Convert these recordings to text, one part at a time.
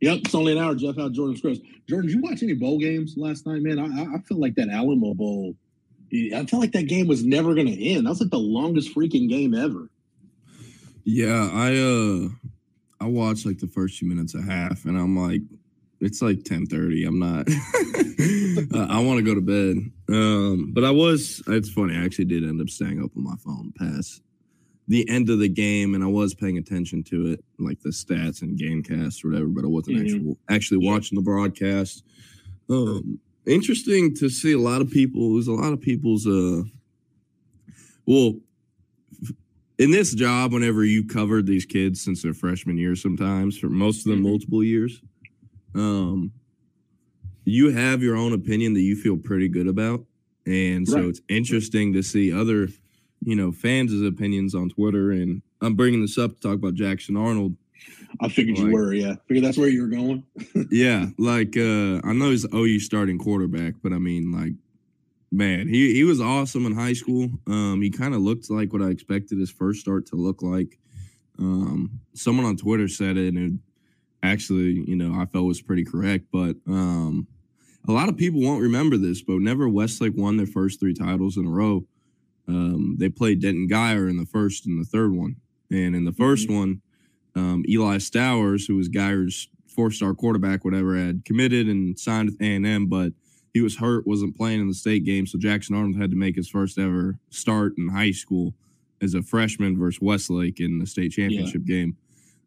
Yep, it's only an hour. Jeff Howe Jordan Scruggs. Jordan, did you watch any bowl games last night, man? I, I feel like that Alamo Bowl. I felt like that game was never going to end. That was like the longest freaking game ever. Yeah, I uh, I watched like the first few minutes of half, and I'm like, it's like 10:30. I'm not. I want to go to bed. Um, but I was. It's funny. I actually did end up staying up on my phone past the end of the game, and I was paying attention to it, like the stats and game gamecast or whatever. But I wasn't mm-hmm. actually actually watching the broadcast. Um, interesting to see a lot of people. There's a lot of people's. Uh, well, in this job, whenever you covered these kids since their freshman year, sometimes for most of them, mm-hmm. multiple years, um, you have your own opinion that you feel pretty good about, and so right. it's interesting to see other you know, fans' opinions on Twitter. And I'm bringing this up to talk about Jackson Arnold. I figured like, you were, yeah. Figured that's where you were going. yeah, like uh I know he's OU starting quarterback, but I mean, like, man, he he was awesome in high school. Um, he kind of looked like what I expected his first start to look like. Um, someone on Twitter said it, and it actually, you know, I felt was pretty correct. But um, a lot of people won't remember this, but whenever Westlake won their first three titles in a row, um, they played Denton Guyer in the first and the third one. And in the 1st mm-hmm. one, um, Eli Stowers, who was Guyer's four-star quarterback, whatever, had committed and signed with A&M, but he was hurt, wasn't playing in the state game. So Jackson Arnold had to make his first ever start in high school as a freshman versus Westlake in the state championship yeah. game.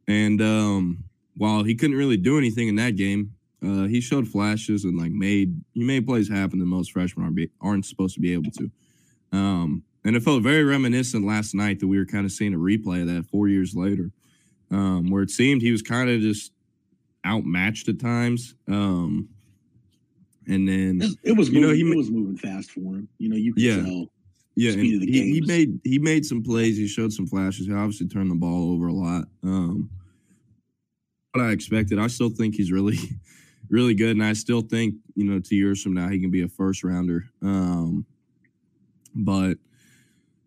And um, while he couldn't really do anything in that game, uh, he showed flashes and like made he made plays happen that most freshmen aren't, be, aren't supposed to be able to. Um, and it felt very reminiscent last night that we were kind of seeing a replay of that four years later, um, where it seemed he was kind of just outmatched at times. Um, and then it was, moving, you know, he was moving fast for him. You know, you could yeah. tell. Yeah, he, he, made he made some plays. He showed some flashes. He obviously turned the ball over a lot. Um, what I expected. I still think he's really, really good, and I still think you know two years from now he can be a first rounder. Um, but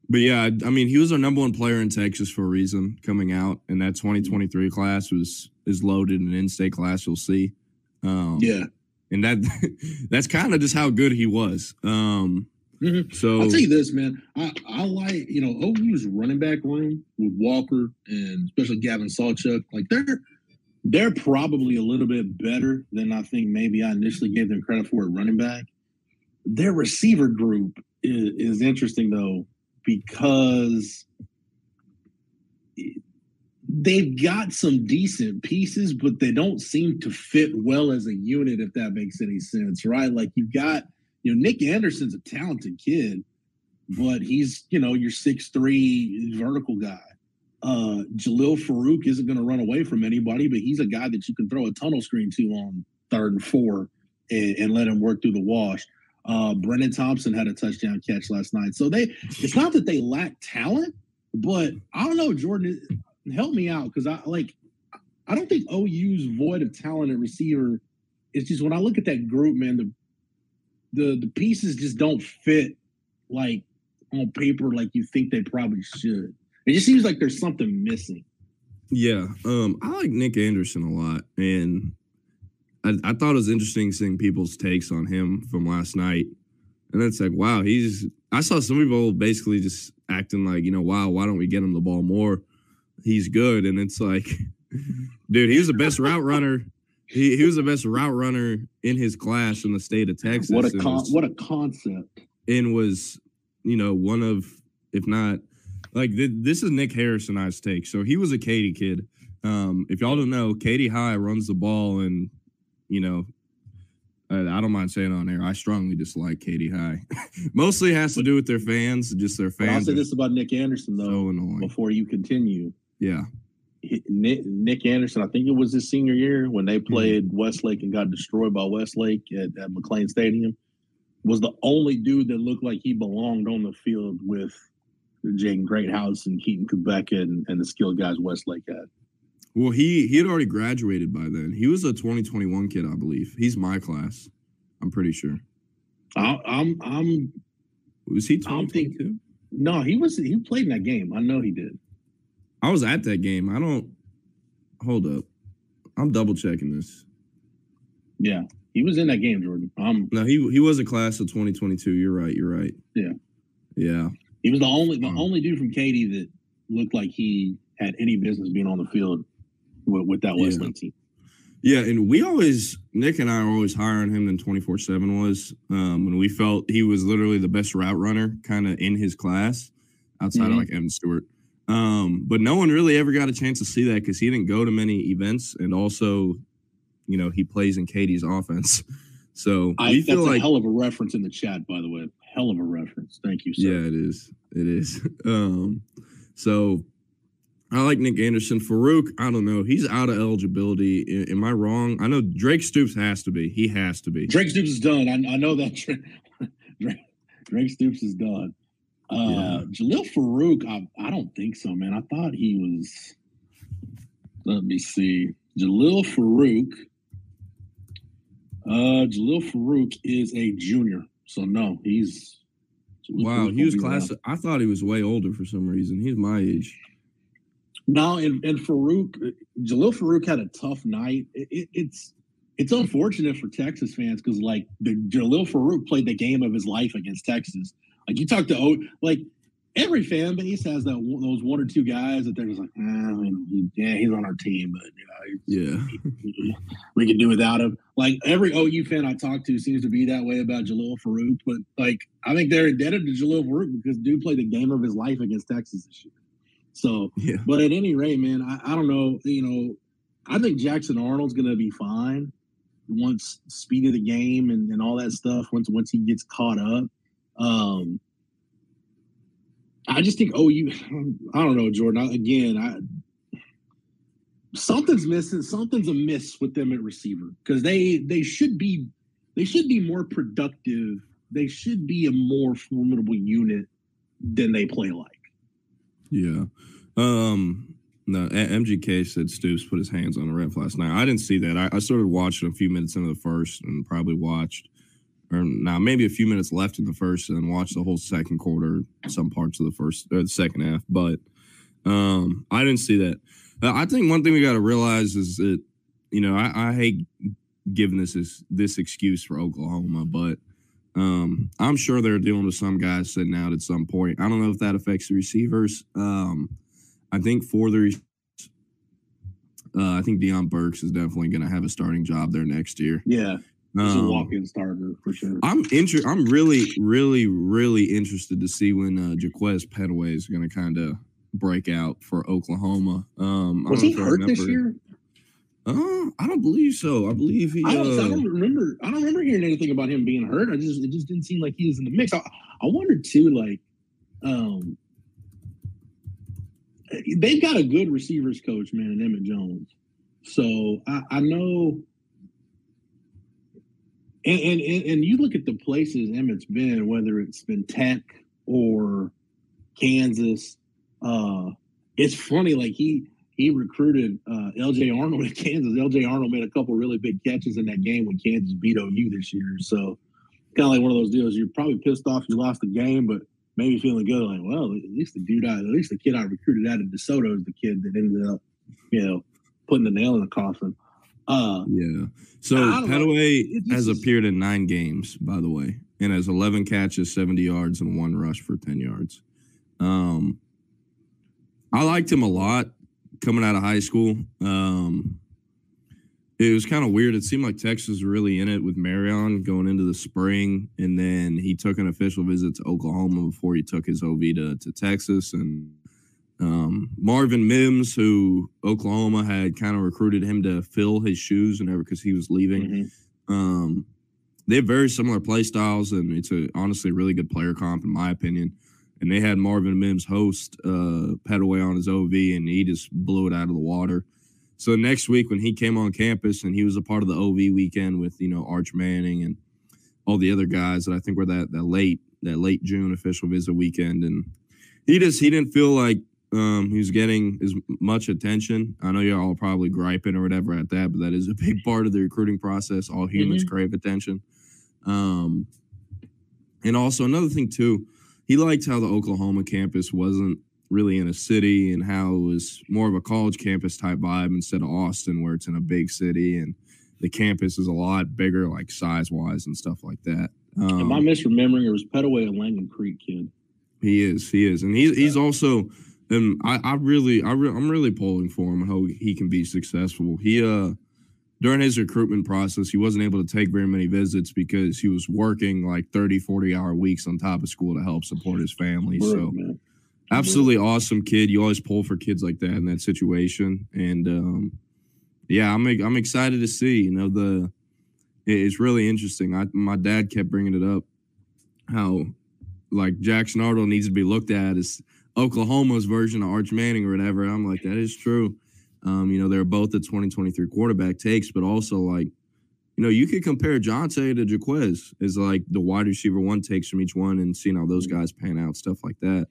but yeah, I mean, he was our number one player in Texas for a reason coming out, and that 2023 class was is loaded an in-state class. You'll see. Um, yeah, and that that's kind of just how good he was. Um, mm-hmm. So I'll tell you this, man. I, I like you know OU's running back room with Walker and especially Gavin Sawchuk. Like they're they're probably a little bit better than I think maybe I initially gave them credit for at running back. Their receiver group is, is interesting though because they've got some decent pieces, but they don't seem to fit well as a unit, if that makes any sense, right? Like you've got, you know, Nick Anderson's a talented kid, but he's, you know, your six three vertical guy. Uh, Jalil Farooq isn't going to run away from anybody, but he's a guy that you can throw a tunnel screen to on third and four and, and let him work through the wash. Uh, Brenen Thompson had a touchdown catch last night. So they, it's not that they lack talent, but I don't know, Jordan, help me out because I like, I don't think OU's void of talent at receiver. It's just when I look at that group, man, the the the pieces just don't fit like on paper like you think they probably should. It just seems like there's something missing. Yeah, um, I like Nick Anderson a lot, and I, I thought it was interesting seeing people's takes on him from last night. And it's like, wow, he's. I saw some people basically just acting like, you know, wow, why don't we get him the ball more? He's good. And it's like, dude, he was the best route runner. He, he was the best route runner in his class in the state of Texas. What a con- was, what a concept. And was, you know, one of, if not, like th- this is Nick Harrison I's take. So he was a Katy kid. Um, if y'all don't know, Katy High runs the ball and you know, I, I don't mind saying on air. I strongly dislike Katy High. Mostly has to do with their fans, just their fans. I'll say this about Nick Anderson though. So before you continue. Yeah. Nick, Nick, Anderson, I think it was his senior year when they mm-hmm. played mm-hmm. Westlake and got destroyed by Westlake at, at McLane Stadium. Was the only dude that looked like he belonged on the field with Jaden Greathouse and Keaton Kubecka and, and the skilled guys Westlake had. Well, he he had already graduated by then. He was a 2021 kid, I believe. He's my class. I'm pretty sure. I, I'm I'm. Was he 2022? No, he was. He played in that game. I know he did. I was at that game. I don't. Hold up. I'm double checking this. Yeah, he was in that game, Jordan. Um, No, he he was a class of 2022. You're right. You're right. Yeah. Yeah. he was the only the Hmm. only dude from Katy that looked like he had any business being on the field with, with that Yeah. Wesleyan team. Yeah, and we always Nick and I are always higher on him than 24 7 was. Um, when we felt he was literally the best route runner kind of in his class outside Mhm. of like Evan Stewart. Um, but no one really ever got a chance to see that because he didn't go to many events and also, you know, he plays in Katy's offense. So I, we that's feel a like hell of a reference in the chat, by the way. Hell of a reference. Thank you, sir. Yeah, it is. It is. Um, so I like Nick Anderson. Farooq, I don't know. He's out of eligibility. Am I wrong? I know Drake Stoops has to be. He has to be. Drake Stoops is done. I, I know that. Drake, Drake Stoops is done. Uh, Yeah. Jalil Farooq, I, I don't think so, man. I thought he was. Let me see. Jalil Farooq. Uh, Jalil Farooq is a junior, so no, he's. Jalil Wow, Farooq he was class. I thought he was way older for some reason. He's my age. No, and and Farooq, Jalil Farooq had a tough night. It, it, it's it's unfortunate for Texas fans because like the Jalil Farooq played the game of his life against Texas. Like you talk to O, like every fan base has that those one or two guys that they're just like, ah, know, yeah, he's on our team, but you know, Yeah. we could do without him. Like every OU fan I talk to seems to be that way about Jalil Farooq, but like I think they're indebted to Jalil Farooq because dude played the game of his life against Texas this year. So Yeah. but at any rate, man, I, I don't know. You know, I think Jackson Arnold's going to be fine once speed of the game and, and all that stuff. Once once he gets caught up, um, I just think OU. I don't know, Jordan. I, again, I something's missing. Something's amiss with them at receiver because they they should be they should be more productive. They should be a more formidable unit than they play like. Yeah. Um. No, MGK said Stoops put his hands on the ref last night. I didn't see that. I, I started watching a few minutes into the first and probably watched, or now maybe a few minutes left in the first, and watched the whole second quarter, some parts of the first or the second half. But um, I didn't see that. Uh, I think one thing we got to realize is that you know I, I hate giving this is this excuse for Oklahoma, but um, I'm sure they're dealing with some guys sitting out at some point. I don't know if that affects the receivers. Um, I think for the, uh, I think Deion Burks is definitely going to have a starting job there next year. Yeah, he's a Um, walk-in starter for sure. I'm inter- I'm really, really, really interested to see when uh, Jaquaize Pettaway is going to kind of break out for Oklahoma. Um, Was he hurt this year? Uh, I don't believe so. I believe he. I don't, I uh, don't remember. I don't remember hearing anything about him being hurt. I just it just didn't seem like he was in the mix. I, I wondered too, like, um, they've got a good receivers coach, man, in Emmett Jones. So I, I know, and, and and and you look at the places Emmett's been, whether it's been Tech or Kansas. Uh, it's funny, like he he recruited uh, LJ Arnold at Kansas. LJ Arnold made a couple really big catches in that game when Kansas beat OU this year. So kind of like one of those deals. You're probably pissed off you lost the game, but maybe feeling good, like, well, at least the dude, I, at least the kid I recruited out of DeSoto is the kid that ended up, you know, putting the nail in the coffin. Uh, Yeah. So know. Pettaway has appeared in nine games, by the way, and has 11 catches, 70 yards, and one rush for 10 yards. Um, I liked him a lot coming out of high school. Um, it was kind of weird. It seemed like Texas was really in it with Marion going into the spring, and then he took an official visit to Oklahoma before he took his OV to, to Texas. And um, Marvin Mims, who Oklahoma had kind of recruited him to fill his shoes whenever because he was leaving. mhm. Um, they have very similar play styles, and it's a honestly really good player comp in my opinion. And they had Marvin Mims host uh, Pettaway on his OV, and he just blew it out of the water. So next week when he came on campus and he was a part of the OV weekend with you know Arch Manning and all the other guys that I think were that that late that late June official visit weekend, and he just he didn't feel like um, he was getting as much attention. I know y'all are probably griping or whatever at that, but that is a big part of the recruiting process. All humans crave attention. Um, and also another thing too, he liked how the Oklahoma campus wasn't really in a city and how it was more of a college campus type vibe instead of Austin, where it's in a big city and the campus is a lot bigger, like size wise and stuff like that. Um, Am I misremembering? It was Pettaway, a Langham Creek kid. He is. He is, and he's he's also. And I, I really, I re- I'm really pulling for him how he can be successful. He uh during his recruitment process, he wasn't able to take very many visits because he was working like 30, 40 hour weeks on top of school to help support his family. so, man. absolutely awesome kid. You always pull for kids like that in that situation. And, um, yeah, I'm I'm excited to see. You know, the it's really interesting. I my dad kept bringing it up how like Jackson Arnold needs to be looked at as Oklahoma's version of Arch Manning or whatever. I'm like, that is true. Um, you know, they're both the 2023 quarterback takes, but also like, you know, you could compare Johntay to Jaquaize is like the wide receiver one takes from each one and seeing how those guys pan out, stuff like that.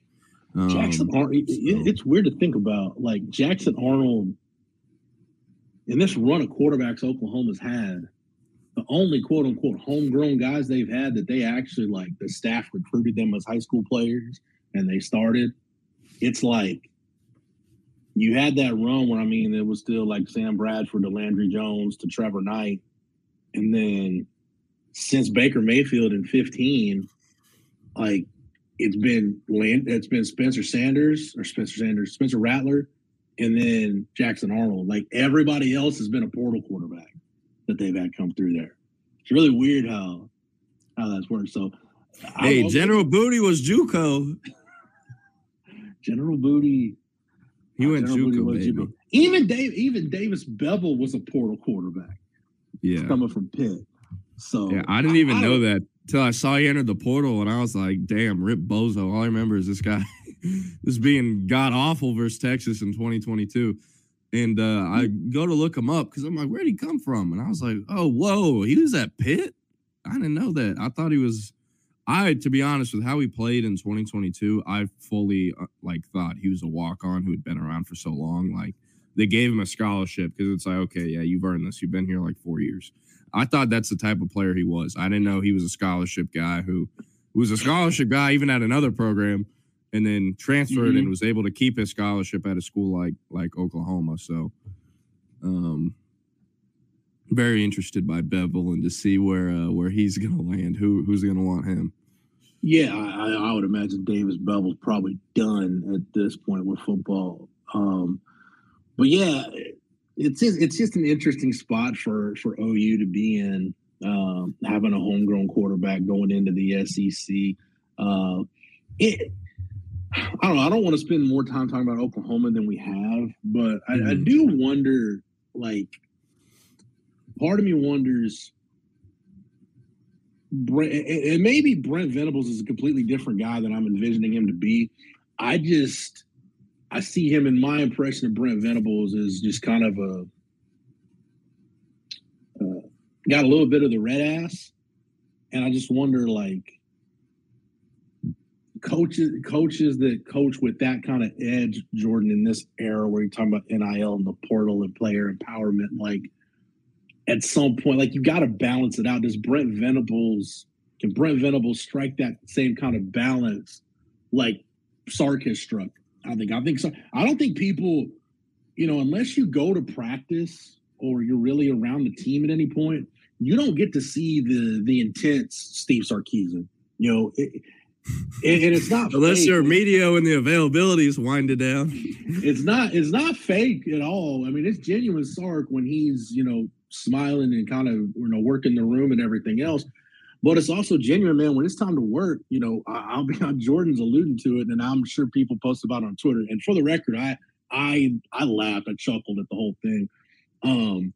Um, Jackson Arnold, it's weird to think about. Like Jackson Arnold, in this run of quarterbacks Oklahoma's had, the only quote unquote homegrown guys they've had that they actually like the staff recruited them as high school players and they started. It's like you had that run where I mean it was still like Sam Bradford to Landry Jones to Trevor Knight, and then since Baker Mayfield in 15, like it's been land it's been Spencer Sanders or Spencer Sanders, Spencer Rattler, and then Jackson Arnold. Like everybody else has been a portal quarterback that they've had come through there. It's really weird how how that's worked. So Hey, General Booty was JUCO. General Booty he went JUCO, baby. Even Dave, even Davis Beville was a portal quarterback. Yeah, coming from Pitt. So yeah, I didn't even I, know that till I saw he entered the portal, and I was like, "Damn, Rip Bozo." All I remember is this guy, this being god awful versus Texas in 2022. And uh, I go to look him up because I'm like, where'd he come from? And I was like, oh, whoa, he was at Pitt. I didn't know that. I thought he was I, to be honest, with how he played in 2022, I fully uh, like thought he was a walk on who had been around for so long. Like they gave him a scholarship because it's like, okay, yeah, you've earned this. You've been here like four years. I thought that's the type of player he was. I didn't know he was a scholarship guy who, who was a scholarship guy even at another program, and then transferred mm-hmm. and was able to keep his scholarship at a school like like Oklahoma. So, um, very interested by Beville and to see where uh, where he's going to land. Who who's going to want him? Yeah, I, I, would imagine Davis Beville's probably done at this point with football. Um, but yeah, it's just, it's just an interesting spot for for OU to be in, um, having a homegrown quarterback going into the SEC. Uh, it, I don't know. I don't want to spend more time talking about Oklahoma than we have, but I, mm-hmm. I do wonder, like, part of me wonders. And maybe Brent Venables is a completely different guy than I'm envisioning him to be. I just, I see him in my impression of Brent Venables is just kind of a, uh, got a little bit of the red ass, and I just wonder like coaches coaches that coach with that kind of edge, Jordan, in this era where you're talking about NIL and the portal and player empowerment, like at some point, like you got to balance it out. Does Brent Venables can Brent Venables strike that same kind of balance like Sark has struck? I think. I think so. I don't think people, you know, unless you go to practice or you're really around the team at any point, you don't get to see the the intense Steve Sarkisian. You know, it, and, and, it's not unless fake. your media and the availability is winded down. It's not. It's not fake at all. I mean, it's genuine Sark when he's you know smiling and kind of you know working the room and everything else. But it's also genuine, man. When it's time to work, you know, I, will be on Jordan's alluding to it, and I'm sure people post about it on Twitter. And for the record, I I I laughed, I chuckled at the whole thing. Um,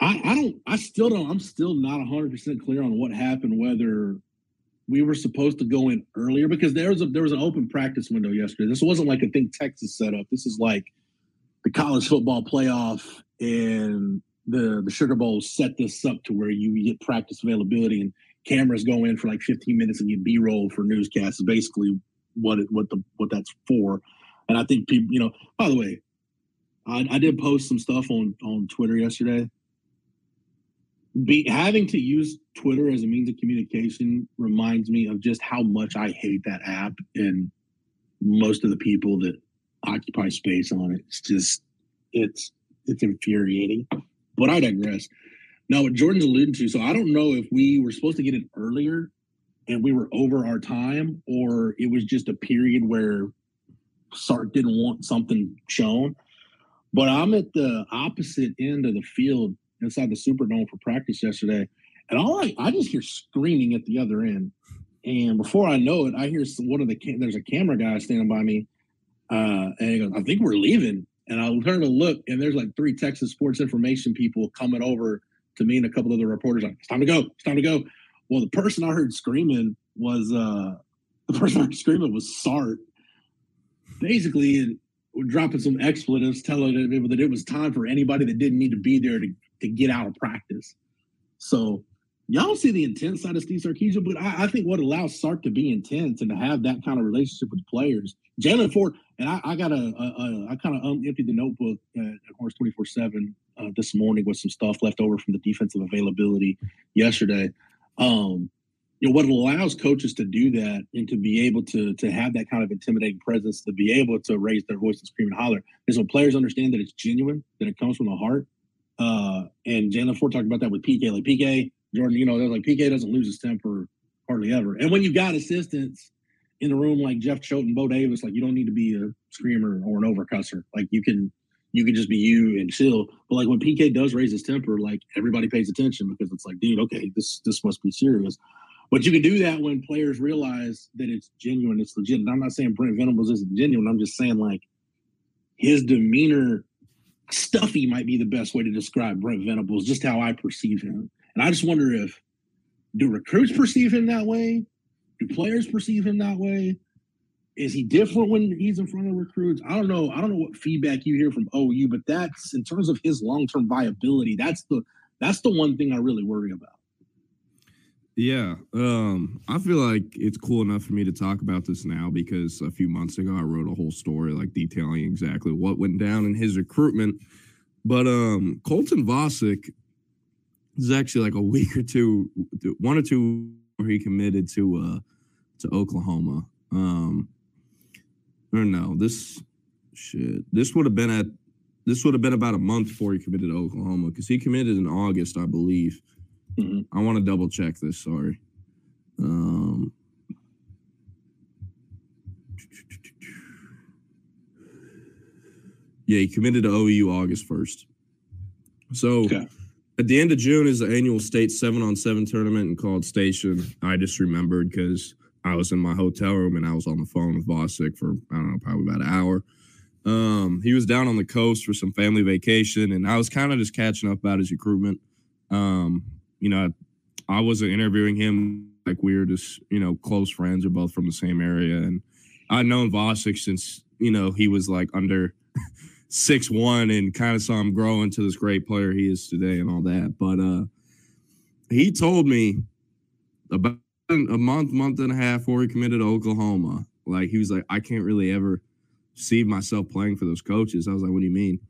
I I don't, I still don't, I'm still not 100 percent clear on what happened. Whether we were supposed to go in earlier because there was a there was an open practice window yesterday. This wasn't like a think Texas set up. This is like the college football playoff and the the Sugar Bowl set this up to where you get practice availability and cameras go in for like 15 minutes and get B roll for newscasts. Basically what it, what the what that's for. And I think people, you know, by the way, I, I did post some stuff on on Twitter yesterday. Be having to use Twitter as a means of communication reminds me of just how much I hate that app and most of the people that occupy space on it. It's just it's it's infuriating. But I digress. Now, what Jordan's alluding to, so I don't know if we were supposed to get it earlier and we were over our time, or it was just a period where Sark didn't want something shown. But I'm at the opposite end of the field inside the Superdome for practice yesterday, and all I, I just hear screaming at the other end. And before I know it, I hear one of the there's a camera guy standing by me, uh, and he goes, "I think we're leaving." And I turn to look, and there's like three Texas sports information people coming over to me and a couple other reporters. Like, it's time to go. It's time to go. Well, the person I heard screaming was uh the person I heard screaming was Sark, Basically, dropping some expletives, telling people that it was time for anybody that didn't need to be there to, to get out of practice. So y'all see the intense side of Steve Sarkisian, but I, I, think what allows Sark to be intense and to have that kind of relationship with players, Jaylan Ford, and I, I got a, a, a I kind of emptied the notebook at Horns 24 7 uh, this morning with some stuff left over from the defensive availability yesterday. Um, you know what allows coaches to do that and to be able to to have that kind of intimidating presence to be able to raise their voice and scream and holler is when players understand that it's genuine that it comes from the heart. Uh, and Jaylan Ford talked about that with PK like PK Jordan you know they're like PK doesn't lose his temper hardly ever. And when you've got assistants in the room like Jeff Choate and Bo Davis like you don't need to be a screamer or an overcusser like you can you can just be you and chill but like when PK does raise his temper like everybody pays attention because it's like dude okay this this must be serious but you can do that when players realize that it's genuine, it's legit. And I'm not saying Brent Venables isn't genuine. I'm just saying like his demeanor, stuffy might be the best way to describe Brent Venables, just how I perceive him. And I just wonder if do recruits perceive him that way? Do players perceive him that way? Is he different when he's in front of recruits? I don't know. I don't know what feedback you hear from OU, but that's in terms of his long-term viability. That's the that's the one thing I really worry about. Yeah, um, I feel like it's cool enough for me to talk about this now because a few months ago I wrote a whole story like detailing exactly what went down in his recruitment. But um, Colton Vasek is actually like a week or two, one or two, where he committed to uh to Oklahoma. Um, or no, this shit. This would have been at this would have been about a month before he committed to Oklahoma because he committed in August, I believe. Mm-hmm. I want to double check this. Sorry. Um, yeah, he committed to OU August 1st. So okay. at the end of June is the annual state seven on seven tournament in College Station. I just remembered because I was in my hotel room and I was on the phone with Vasek for, I don't know, probably about an hour. Um, he was down on the coast for some family vacation and I was kind of just catching up about his recruitment. Um, you know, I wasn't interviewing him like we were just, you know, close friends. We're both from the same area. And I'd known Vasek since, you know, he was like under six one and kind of saw him grow into this great player he is today and all that. But uh he told me about a month, month and a half before he committed to Oklahoma. Like he was like, I can't really ever see myself playing for those coaches. I was like, What do you mean?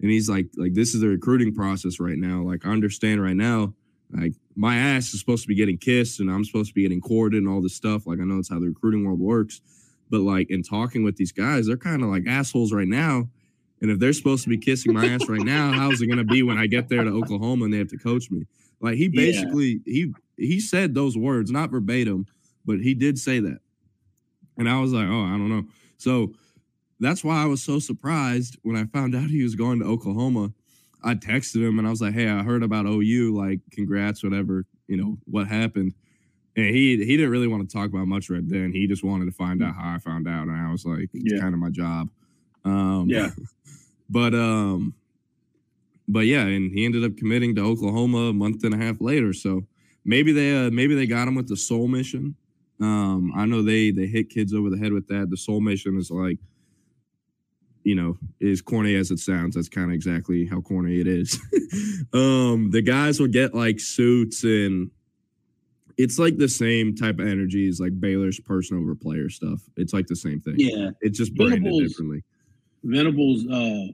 And he's like, like this is the recruiting process right now. Like I understand right now like my ass is supposed to be getting kissed and I'm supposed to be getting courted and all this stuff. Like I know it's how the recruiting world works. But like in talking with these guys, they're kind of like assholes right now. And if they're supposed to be kissing my ass right now, how's it gonna be when I get there to Oklahoma and they have to coach me? Like he basically yeah. he he said those words, not verbatim, but he did say that. And I was like, oh, I don't know. So that's why I was so surprised when I found out he was going to Oklahoma I texted him and I was like, "Hey, I heard about OU. Like, congrats, whatever. You know what happened." And he he didn't really want to talk about much right then. He just wanted to find out how I found out, and I was like, "It's yeah. kind of my job." Um, yeah. But um, but yeah, and he ended up committing to Oklahoma a month and a half later. So maybe they uh, maybe they got him with the Soul Mission. Um, I know they they hit kids over the head with that. The Soul Mission is like you know, as corny as it sounds, that's kind of exactly how corny it is. um, the guys will get like suits and it's like the same type of energy as like Baylor's person over player stuff. It's like the same thing. Yeah. It's just branded Venables, differently. Venables, uh,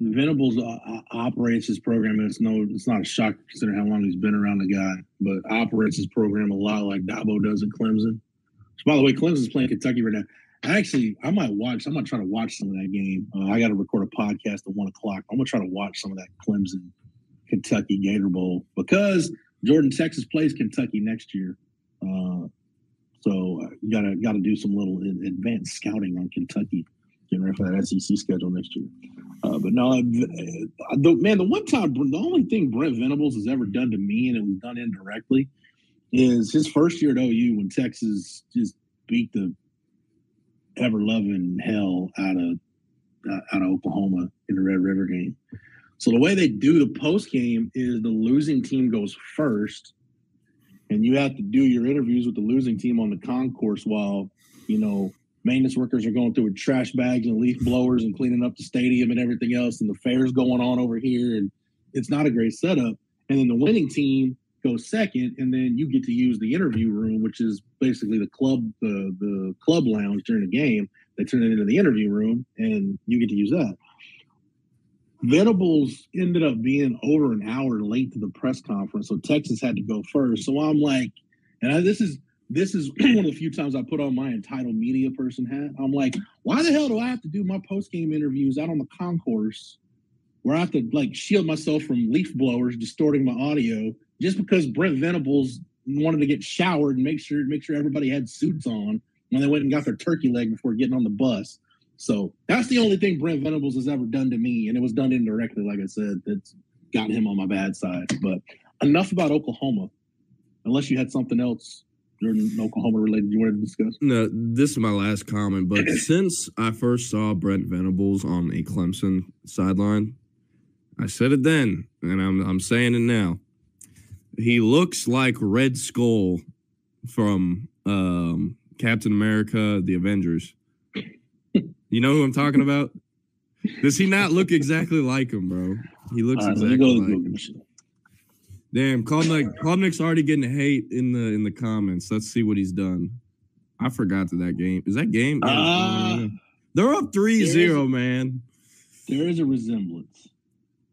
Venables uh, operates his program, and it's no, it's not a shock considering how long he's been around the guy, but operates his program a lot like Dabo does at Clemson By the way, Clemson's playing Kentucky right now. Actually, I might watch. I'm gonna try to watch some of that game. Uh, I got to record a podcast at one o'clock. I'm gonna try to watch some of that Clemson Kentucky Gator Bowl because Jordan Texas plays Kentucky next year. Uh, so uh, you gotta gotta do some little advanced scouting on Kentucky, getting ready for that SEC schedule next year. Uh, but no, uh, the, man, the one time, the only thing Brent Venables has ever done to me, and it was done indirectly, is his first year at OU when Texas just beat the ever loving hell out of uh, out of Oklahoma in the Red River game. So the way they do the post game is the losing team goes first, and you have to do your interviews with the losing team on the concourse while you know maintenance workers are going through with trash bags and leaf blowers and cleaning up the stadium and everything else, and the fair's going on over here, and it's not a great setup. And then the winning team goes second, and then you get to use the interview room, which is basically the club the the club lounge during the game. They turn it into the interview room, and you get to use that. Venables ended up being over an hour late to the press conference, so Texas had to go first. So I'm like, and I, this is this is one of the few times I put on my entitled media person hat. I'm like, why the hell do I have to do my post game interviews out on the concourse where I have to like shield myself from leaf blowers distorting my audio just because Brent Venables wanted to get showered and make sure make sure everybody had suits on when they went and got their turkey leg before getting on the bus. So that's the only thing Brent Venables has ever done to me, and it was done indirectly, like I said, that's got him on my bad side. But enough about Oklahoma. Unless you had something else Oklahoma related you wanted to discuss? No, this is my last comment. But since I first saw Brent Venables on a Clemson sideline, I said it then, and I'm I'm saying it now. He looks like Red Skull from um, Captain America: The Avengers. You know who I'm talking about? Does he not look exactly like him, bro? He looks right, exactly like him. Damn, Klubnik, Klubnik's already getting hate in the in the comments. Let's see what he's done. I forgot that that game. Is that game? Uh, They're up 3-0, man. There is a resemblance.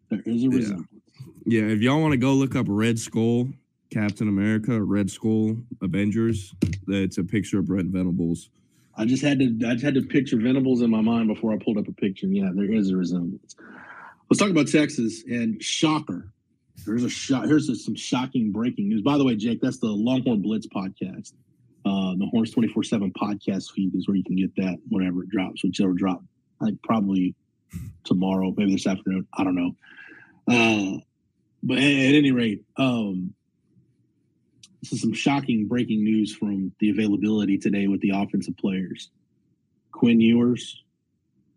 There is a resemblance. Yeah, if y'all want to go look up Red Skull, Captain America, Red Skull, Avengers, it's a picture of Brent Venables. I just had to I just had to picture Venables in my mind before I pulled up a picture. Yeah, there is a resemblance. Let's talk about Texas and shocker. Here's a shot. Here's a, some shocking breaking news. By the way, Jake, that's the Longhorn Blitz podcast. Uh, the Horns 24 7 podcast feed is where you can get that whenever it drops, whichever drop. Like probably tomorrow, maybe this afternoon. I don't know. Uh, but at, at any rate, um, this is some shocking breaking news from the availability today with the offensive players. Quinn Ewers,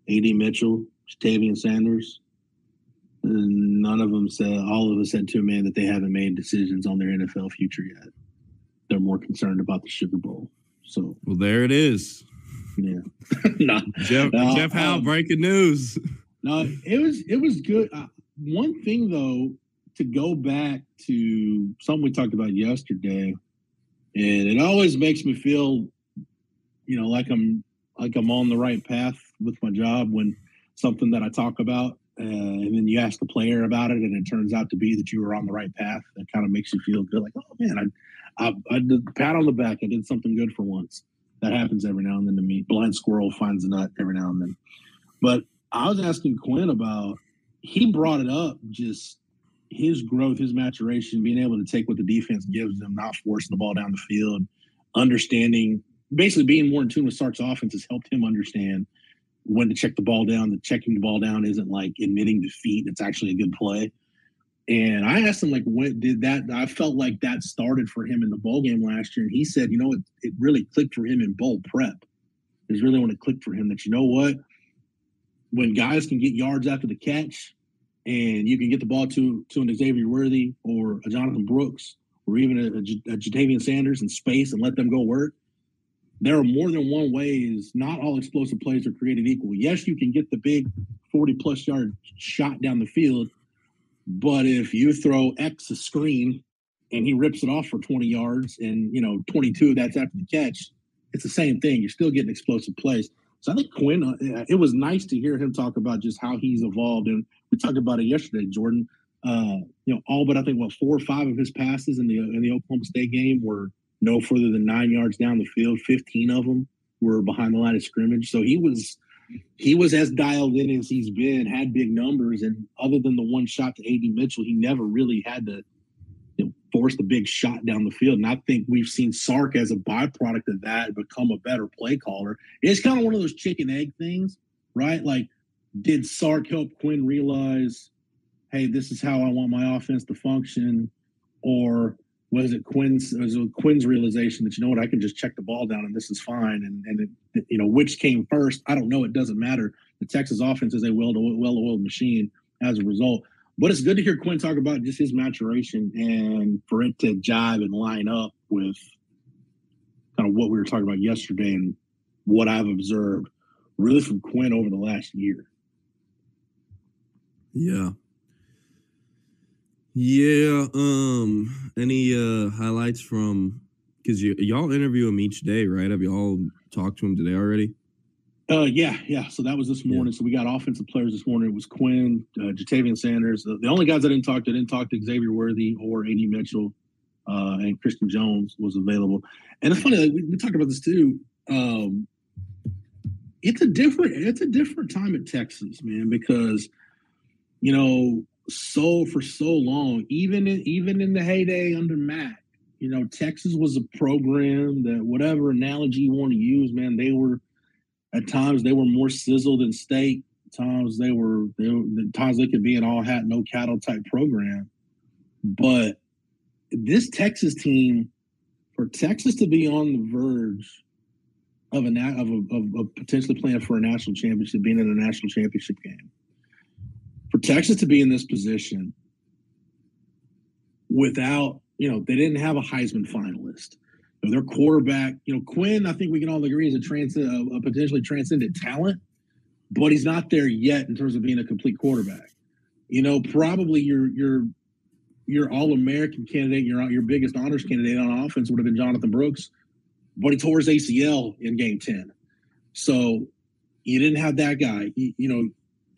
AD Mitchell, Tavion Sanders, none of them said, all of us said to a man that they haven't made decisions on their NFL future yet. They're more concerned about the Sugar Bowl. So, well, there it is. Yeah. no, Jeff, no, Jeff Howe, um, breaking news. No, it was it was good. Uh, one thing though, to go back to something we talked about yesterday, and it always makes me feel, you know, like I'm like I'm on the right path with my job when something that I talk about uh, and then you ask the player about it, and it turns out to be that you were on the right path. That kind of makes you feel good, like, oh man, I, I, I did pat on the back. I did something good for once. That happens every now and then to me. Blind squirrel finds a nut every now and then. But I was asking Quinn about. He brought it up, just his growth, his maturation, being able to take what the defense gives them, not forcing the ball down the field, understanding, basically being more in tune with Sark's offense has helped him understand when to check the ball down. The checking the ball down isn't like admitting defeat. It's actually a good play. And I asked him like, when did that? I felt like that started for him in the bowl game last year, and he said, you know, it, it really clicked for him in bowl prep. Is really when it clicked for him that you know what, when guys can get yards after the catch, and you can get the ball to to an Xavier Worthy or a Jonathan Brooks or even a, a, a Ja'Tavion Sanders in space and let them go work there are more than one ways. Not all explosive plays are created equal. Yes, you can get the big 40 plus yard shot down the field, but if you throw X a screen and he rips it off for 20 yards and you know 22 that's after the catch, it's the same thing. You're still getting explosive plays. So I think Quinn, uh, it was nice to hear him talk about just how he's evolved, and we talked about it yesterday, Jordan. Uh, you know, all but I think what four or five of his passes in the in the Oklahoma State game were no further than nine yards down the field. 15 of them were behind the line of scrimmage. So he was he was as dialed in as he's been, had big numbers, and other than the one shot to AD Mitchell, he never really had to you know, force the big shot down the field. And I think we've seen Sark as a byproduct of that become a better play caller. It's kind of one of those chicken egg things, right? Like, did Sark help Quinn realize, hey, this is how I want my offense to function? Or was it Quinn's was it Quinn's realization that you know what I can just check the ball down and this is fine. And and it, you know which came first I don't know it doesn't matter. The Texas offense is a well well oiled machine as a result. But it's good to hear Quinn talk about just his maturation and for it to jive and line up with kind of what we were talking about yesterday and what I've observed really from Quinn over the last year. Yeah, yeah. Um. Any uh highlights from because you y'all interview him each day, right? Have y'all talked to him today already? Uh, yeah, yeah. So that was this morning. Yeah. So we got offensive players this morning. It was Quinn, uh, Ja'Tavion Sanders. The, the, only guys I didn't talk to, I didn't talk to Xavier Worthy or AD Mitchell, uh, and Christian Jones was available. And it's funny, like, we, we talked about this too. Um, it's a different, it's a different time at Texas, man, because you know so for so long, even in, even in the heyday under Mack, you know, Texas was a program that whatever analogy you want to use, man, they were at times they were more sizzle than steak. Times they were, they were times they could be an all hat no cattle type program. But this Texas team, for Texas to be on the verge of a of, a, of, potentially playing for a national championship, being in a national championship game, for Texas to be in this position without, you know, they didn't have a Heisman finalist. You know, their quarterback, you know, Quinn, I think we can all agree is a, trans- a, a potentially transcendent talent, but he's not there yet in terms of being a complete quarterback. You know, probably your your your All American candidate, your your biggest honors candidate on offense would have been Jonathan Brooks, but he tore his ACL in Game Ten, so you didn't have that guy. You, you know,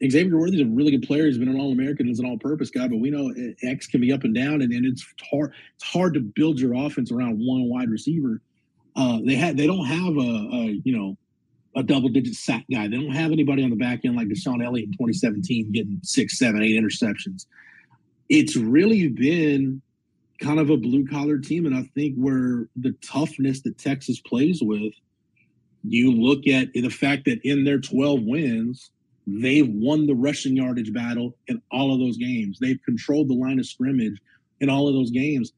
Xavier Worthy's a really good player. He's been an All American. He's an All Purpose guy, but we know X can be up and down, and, and it's hard. It's hard to build your offense around one wide receiver. Uh, they had they don't have a, a, you know a double digit sack guy. They don't have anybody on the back end like DeShon Elliott in 2017 getting six, seven, eight interceptions. It's really been kind of a blue collar team, and I think where the toughness that Texas plays with, you look at the fact that in their 12 wins They've won the rushing yardage battle in all of those games. They've controlled the line of scrimmage in all of those games.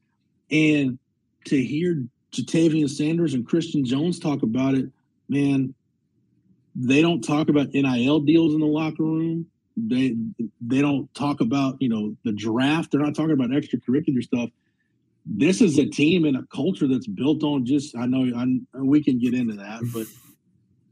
And to hear Ja'Tavion Sanders and Christian Jones talk about it, man, they don't talk about NIL deals in the locker room. They they don't talk about you know the draft. They're not talking about extracurricular stuff. This is a team and a culture that's built on just. I know I, we can get into that, but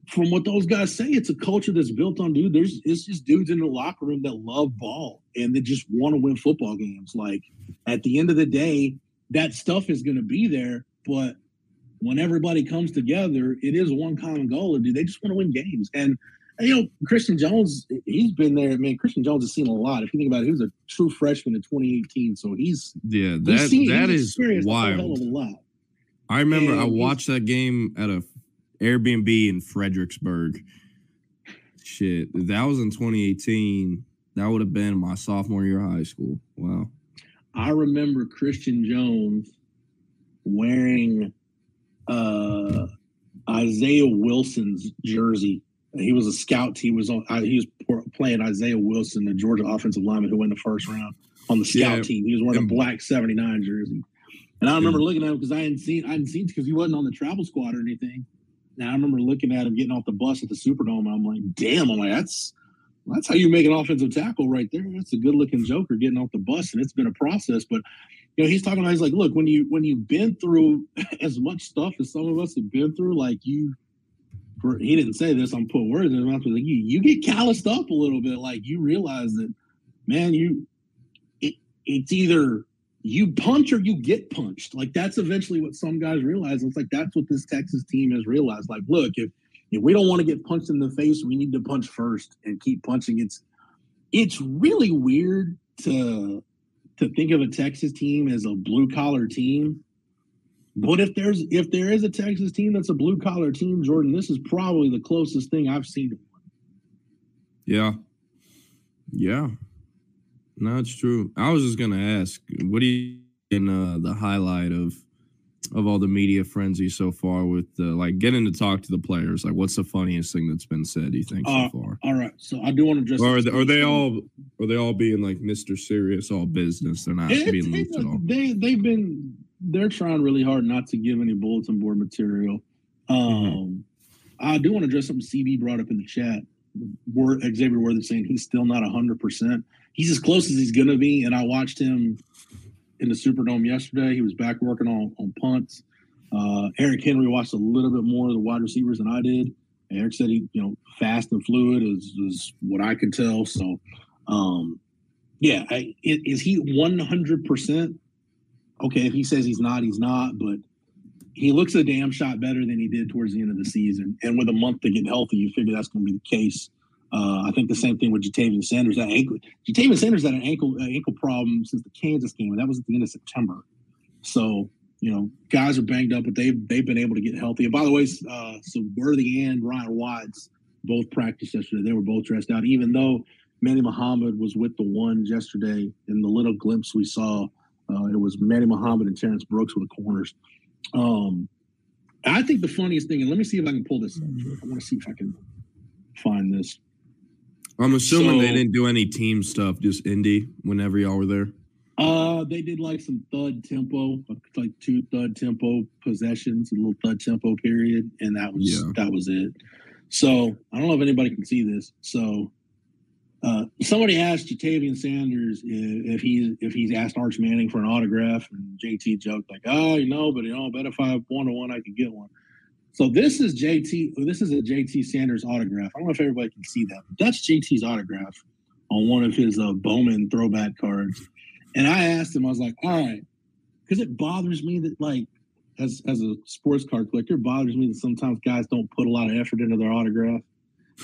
from what those guys say, it's a culture that's built on dude. There's it's just dudes in the locker room that love ball and that just want to win football games. Like at the end of the day, that stuff is going to be there, but when everybody comes together, it is one common goal. And dude, they just want to win games. And, you know, Christian Jones, he's been there. Man, Christian Jones has seen a lot. If you think about it, he was a true freshman in 2018, so he's yeah, that he's seen, that is wild. I remember and I watched that game at a Airbnb in Fredericksburg. Shit, that was in 2018. That would have been my sophomore year of high school. Wow. I remember Christian Jones wearing uh, Isaiah Wilson's jersey. He was a scout. He was on. He was playing Isaiah Wilson, the Georgia offensive lineman who went the first round on the scout yeah. team. He was wearing a black '79 jersey, and I remember looking at him because I hadn't seen I hadn't seen because he wasn't on the travel squad or anything. Now I remember looking at him getting off the bus at the Superdome. And I'm like, damn, I'm like, that's that's how you make an offensive tackle right there. That's a good looking joker getting off the bus, and it's been a process. But you know, he's talking about he's like, look, when you when you've been through as much stuff as some of us have been through, like you for, he didn't say this, I'm putting words in his mouth, but like you you get calloused up a little bit, like you realize that, man, you it, it's either you punch or you get punched. Like that's eventually what some guys realize. It's like that's what this Texas team has realized. Like, look, if if we don't want to get punched in the face, we need to punch first and keep punching. It's it's really weird to to think of a Texas team as a blue collar team But if there's if there is a Texas team that's a blue collar team, Jordan, this is probably the closest thing I've seen. Yeah. Yeah. No, it's true. I was just gonna ask, what do you in uh, the highlight of of all the media frenzy so far with uh, like getting to talk to the players? Like, what's the funniest thing that's been said? Do you think Uh, so far? All right, so I do want to just Or are they, are they all are they all being like Mr. Serious, all business? They're not It- being loose at all. they they've been they're trying really hard not to give any bulletin board material. Um, Mm-hmm. I do want to address something CB brought up in the chat. Word, Xavier Worthy saying he's still not hundred percent. He's as close as he's gonna be, and I watched him in the Superdome yesterday. He was back working on on punts. Uh, Eric Henry watched a little bit more of the wide receivers than I did. Eric said he, you know, fast and fluid is, is what I could tell. So, um, yeah, I, is he one hundred percent? Okay, if he says he's not, he's not. But he looks a damn shot better than he did towards the end of the season. And with a month to get healthy, you figure that's going to be the case. Uh, I think the same thing with Ja'Tavion Sanders. That ankle, Ja'Tavion Sanders had an ankle uh, ankle problem since the Kansas game, and that was at the end of September. So you know, guys are banged up, but they've they've been able to get healthy. And by the way, uh, so Worthy and Ryan Watts both practiced yesterday. They were both dressed out, even though Manny Muhammad was with the ones yesterday. In the little glimpse we saw, uh, it was Manny Muhammad and Terrance Brooks with the corners. Um, I think the funniest thing, and let me see if I can pull this up. I want to see if I can find this. I'm assuming they didn't do any team stuff, just indie. Whenever y'all were there. Uh, they did like some thud tempo, like two thud tempo possessions, a little thud tempo period, and that was Yeah. that was it. So I don't know if anybody can see this. So uh, somebody asked Ja'Tavion Sanders if, if he's if he's asked Arch Manning for an autograph, and JT joked like, "Oh, you know, but you know, I bet if I have one to one, I could get one." So this is JT. This is a JT Sanders autograph. I don't know if everybody can see that, but that's JT's autograph on one of his uh, Bowman throwback cards. And I asked him, I was like, all right, because it bothers me that like as as a sports card collector, it bothers me that sometimes guys don't put a lot of effort into their autograph.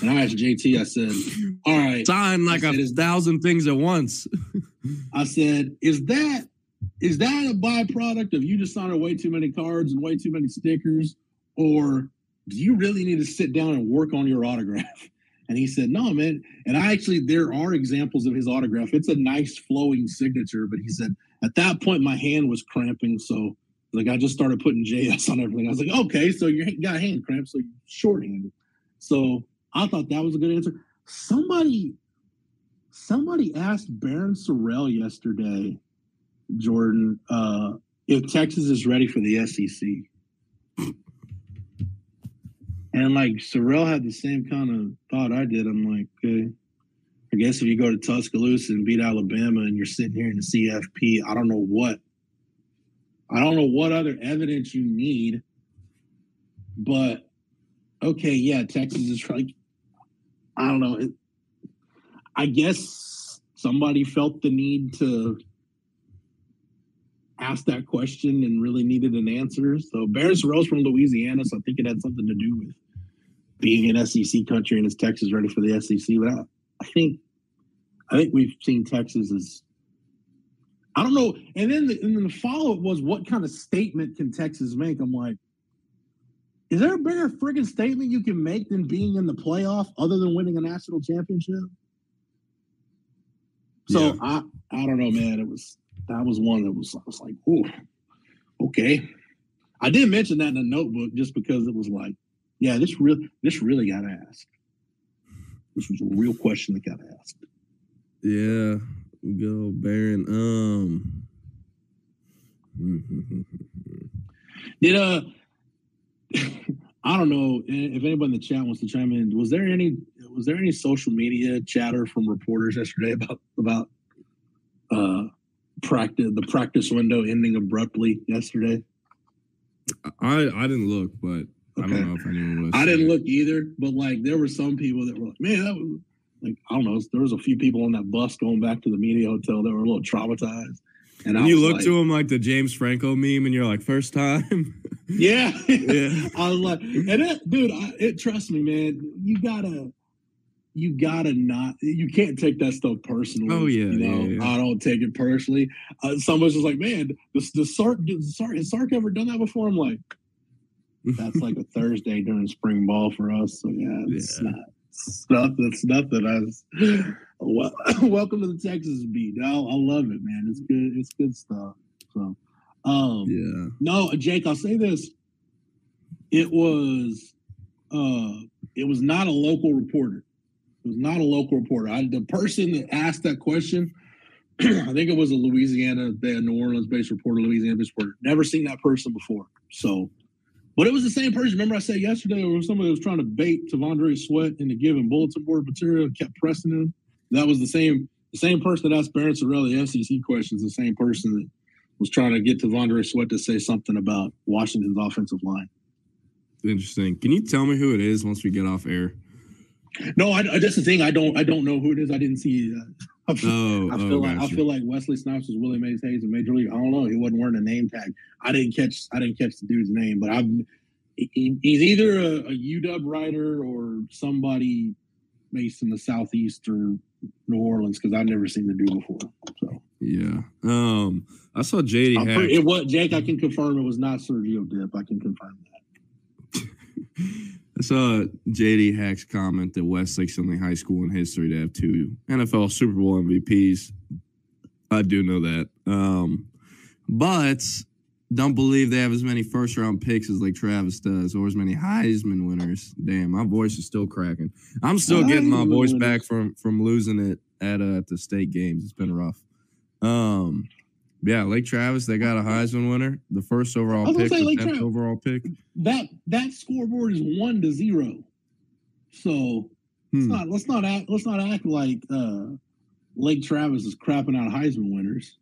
And I asked JT, I said, all right, Sign like a said it's- thousand things at once. I said, is that is that a byproduct of you just signing way too many cards and way too many stickers? Or do you really need to sit down and work on your autograph? And he said, No, man. And I actually, there are examples of his autograph. It's a nice flowing signature, but he said, At that point, my hand was cramping. So, like, I just started putting JS on everything. I was like, Okay, so you got hand cramps, so you're shorthanded. So I thought that was a good answer. Somebody, somebody asked Barryn Sorrell yesterday, Jordan, uh, if Texas is ready for the SEC. And like Sorrell had the same kind of thought I did. I'm like, okay, I guess if you go to Tuscaloosa and beat Alabama and you're sitting here in the CFP, I don't know what, I don't know what other evidence you need. But okay, yeah, Texas is like, I don't know. It, I guess somebody felt the need to ask that question and really needed an answer. So Barris Rose from Louisiana, so I think it had something to do with being in SEC country and is Texas ready for the SEC. But I, I think I think we've seen Texas as I don't know. And then the, and then the follow up was what kind of statement can Texas make? I'm like, is there a bigger friggin' statement you can make than being in the playoff other than winning a national championship? So Yeah. I I don't know, man. It was that was one that was I was like, oh, okay. I did mention that in the notebook just because it was like, yeah, this really this really got asked. This was a real question that got asked. Yeah, we go Barryn. Um, Did uh I don't know if anybody in the chat wants to chime in. Was there any was there any social media chatter from reporters yesterday about about uh practice the practice window ending abruptly yesterday? I I didn't look, but I don't know if anyone was. I didn't look either, but like there were some people that were like, man, that was like I don't know. There was a few people on that bus going back to the media hotel that were a little traumatized. And, And you look like, to him like the James Franco meme, and you're like, first time. yeah, Yeah. I was like, and it, dude, I, it trust me, man. You gotta, you gotta not you can't take that stuff personally. Oh, yeah, you know yeah, yeah. I don't take it personally. Uh, someone's just like, man, the the Sark, Sark has Sark ever done that before? I'm like, that's like a Thursday during spring ball for us. So yeah, it's Yeah. not stuff. That's nothing. I was, well, welcome to the Texas beat. I, I love it, man. It's good. It's good stuff. So, um, yeah. no, Jake, I'll say this. It was uh it was not a local reporter. It was not a local reporter. I, the person that asked that question, I think it was a Louisiana, New Orleans based reporter, Louisiana based reporter. Never seen that person before. So but it was the same person. Remember, I said yesterday was somebody that was trying to bait T'Vondre Sweat into giving bulletin board material kept pressing him. That was the same the same person that asked Barryn Sorelli SEC questions, the same person that was trying to get T'Vondre Sweat to say something about Washington's offensive line. Interesting. Can you tell me who it is once we get off air? No, I, I- that's the thing. I don't I don't know who it is. I didn't see. Uh, I feel, Oh, I oh, feel like I feel like Wesley Snipes was Willie Mays Hayes in Major League. I don't know. He wasn't wearing a name tag. I didn't catch. I didn't catch the dude's name, but I'm. He, he's either a, a UW writer or somebody based in the southeast or New Orleans because I've never seen the dude before. So Yeah. Um, I saw JD Hack. pretty, it was Jake. I can confirm it was not Sergio Dip. I can confirm that. I saw JD Hack's comment that Westlake's the only high school in history to have two NFL Super Bowl MVPs. I do know that. Um, but don't believe they have as many first round picks as like Travis does, or as many Heisman winners. Damn, my voice is still cracking. I'm still getting my voice back from from losing it at uh, at the state games. It's been rough. Um, yeah, Lake Travis, they got a Heisman winner, the first overall pick, say the Lake 10th Travis. overall pick. That that scoreboard is one to zero. So let's Hmm. not let's not act let's not act like uh Lake Travis is crapping out Heisman winners.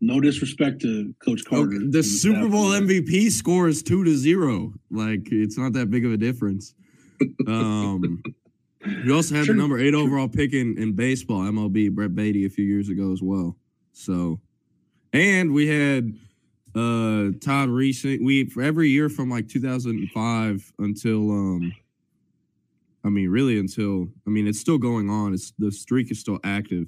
No disrespect to Coach Carter. Okay, the Super Bowl there. MVP score is two to zero. Like it's not that big of a difference. Um, you also had the number eight overall pick in, in baseball, MLB, Brett Baty, a few years ago as well. So, and we had uh Todd Reese. We for every year from like 2005 until um, I mean, really until I mean, it's still going on. It's the streak is still active.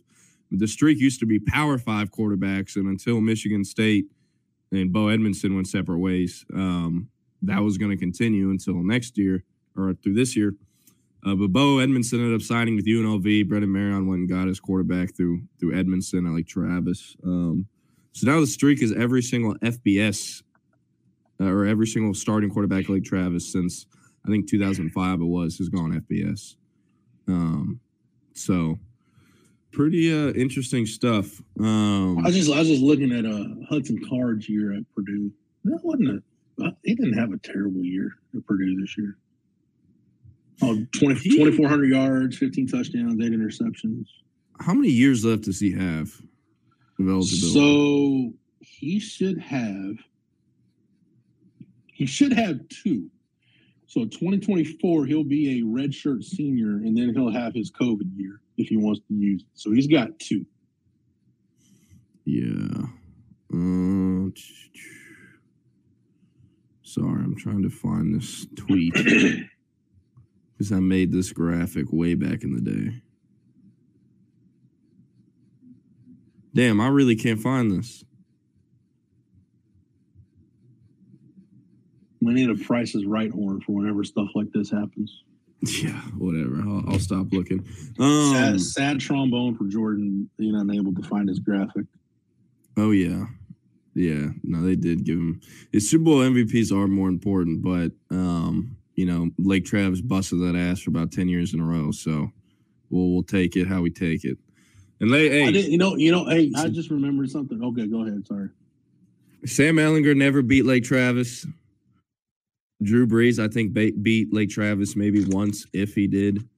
The streak used to be Power Five quarterbacks, and until Michigan State and Bo Edmondson went separate ways, um, that was going to continue until next year or through this year. Uh, but Bo Edmondson ended up signing with UNLV. Brennan Marion went and got his quarterback through through Edmondson. I like Travis. Um, so now the streak is every single FBS uh, or every single starting quarterback like Travis since I think 2005 it was has gone FBS. Um, so pretty uh, interesting stuff. Um, I was just I was just looking at uh Hudson Card's year at Purdue. That wasn't a uh, he didn't have a terrible year at Purdue this year. Oh, 20 2,400 yards, 15 touchdowns, eight interceptions. how many years left does he have? So he should have he should have two. So 2024, he'll be a redshirt senior, and then he'll have his COVID year if he wants to use it. So he's got two. Yeah. Uh, sorry, I'm trying to find this tweet because I made this graphic way back in the day. Damn, I really can't find this. We need a Price's Right horn for whenever stuff like this happens. Yeah, whatever. I'll, I'll stop looking. Um, sad, sad trombone for Jordan being unable to find his graphic. Oh yeah, yeah. No, they did give him. His Super Bowl MVPs are more important, but um, you know, Lake Travis busted that ass for about ten years in a row. So we'll we'll take it how we take it. And they, I hey, didn't, you know, you know, hey, I just remembered something. Okay, go ahead. Sorry. Sam Ehlinger never beat Lake Travis. Drew Brees, I think, beat Lake Travis maybe once if he did.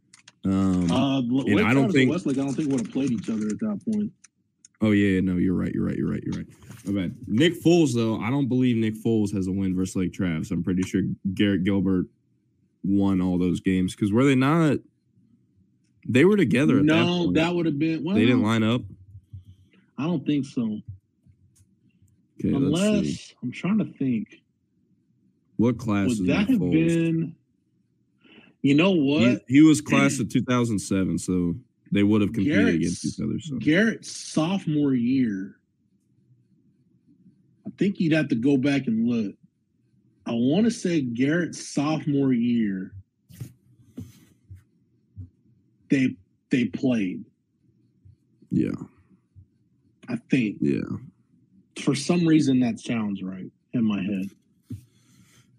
Um, Uh, Lake and I don't think- Westlake. I don't think would have played each other at that point. Oh yeah, no, you're right. You're right. You're right. You're right. My bad. Nick Foles, though, I don't believe Nick Foles has a win versus Lake Travis. I'm pretty sure Garrett Gilbert won all those games because were they not? They were together. At that, No, point. that would have been. Well, they didn't line up. I don't think so. Okay. Unless I'm trying to think. What class Would was that have Foles? been? You know what? He, he was class of 2007, so they would have competed Garrett's- against each other. So Garrett's sophomore year. I think you'd have to go back and look. I want to say Garrett's sophomore year. They they played. yeah, I think yeah, for some reason that sounds right in my head.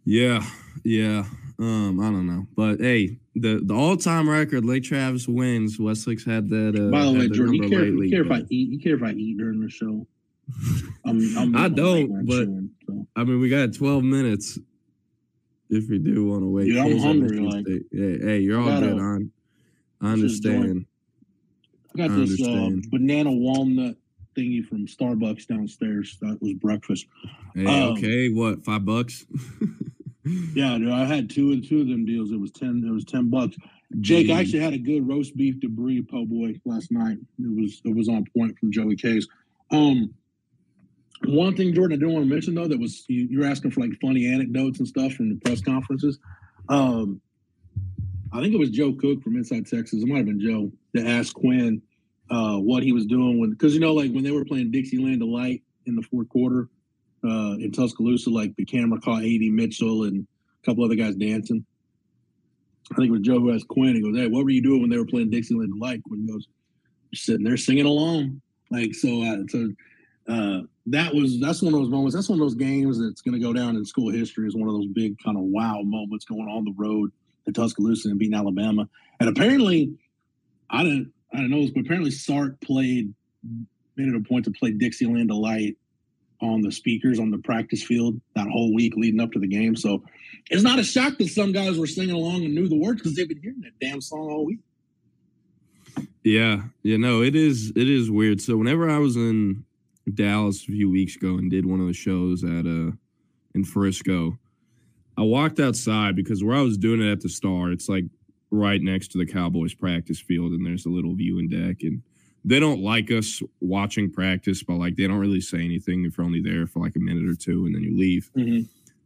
yeah, yeah. Um, I don't know, but hey, the the all time record, Lake Travis wins. Westlake's had that. Uh, By the way, Jordan, you care, you lately, care if I eat? You care if I eat during the show? I'm, I'm, I don't, like, but- chewing, so. I mean, we got 12 minutes. If we do want to wait, Dude, I'm hungry, like- hey, hey, you're all gotta- good. On, I This is joint. understand. I got I this uh, banana walnut thingy from Starbucks downstairs. That was breakfast. Hey, Um, okay, what? Five bucks? Yeah, dude, I had two and two of them deals. It was ten. It was ten bucks. Jake, I actually had a good roast beef debris po' boy last night. It was it was on point from Joey K's. Um, one thing, Jordan, I didn't want to mention though, that was you, you were asking for like funny anecdotes and stuff from the press conferences. Um, I think it was Joe Cook from Inside Texas. It might have been Joe that asked Quinn uh, what he was doing when, because you know, like when they were playing Dixieland Delight in the fourth quarter uh, in Tuscaloosa, like the camera caught AD Mitchell and a couple other guys dancing. I think it was Joe who asked Quinn. He goes, "Hey, what were you doing when they were playing Dixieland Delight?" Quinn goes, "Sitting there singing along." Like so, uh, so uh, that was that's one of those moments. That's one of those games that's going to go down in school history as one of those big kind of wow moments going on the road to Tuscaloosa and beating Alabama. And apparently, I don't I don't know this, but apparently Sark played made it a point to play Dixieland Delight on the speakers on the practice field that whole week leading up to the game. So it's not a shock that some guys were singing along and knew the words because they've been hearing that damn song all week. Yeah, yeah, no, it is it is weird. So whenever I was in Dallas a few weeks ago and did one of the shows at uh in Frisco, I walked outside because where I was doing it at the Star, it's like right next to the Cowboys practice field, and there's a little viewing deck, and they don't like us watching practice, but like they don't really say anything if you're only there for like a minute or two and then you leave.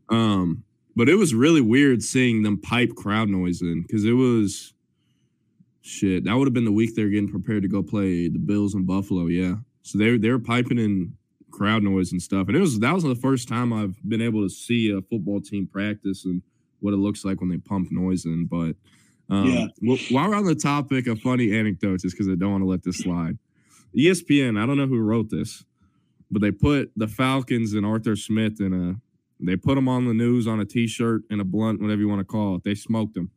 Um, but it was really weird seeing them pipe crowd noise in because it was shit. That would have been the week they're getting prepared to go play the Bills in Buffalo. Yeah, so they they were piping in crowd noise and stuff, and it was that was the first time I've been able to see a football team practice and what it looks like when they pump noise in. But um, Yeah. wh- while we're on the topic of funny anecdotes, just because I don't want to let this slide, ESPN. I don't know who wrote this, but they put the Falcons and Arthur Smith in a they put them on the news on a t-shirt and a blunt, whatever you want to call it. They smoked him.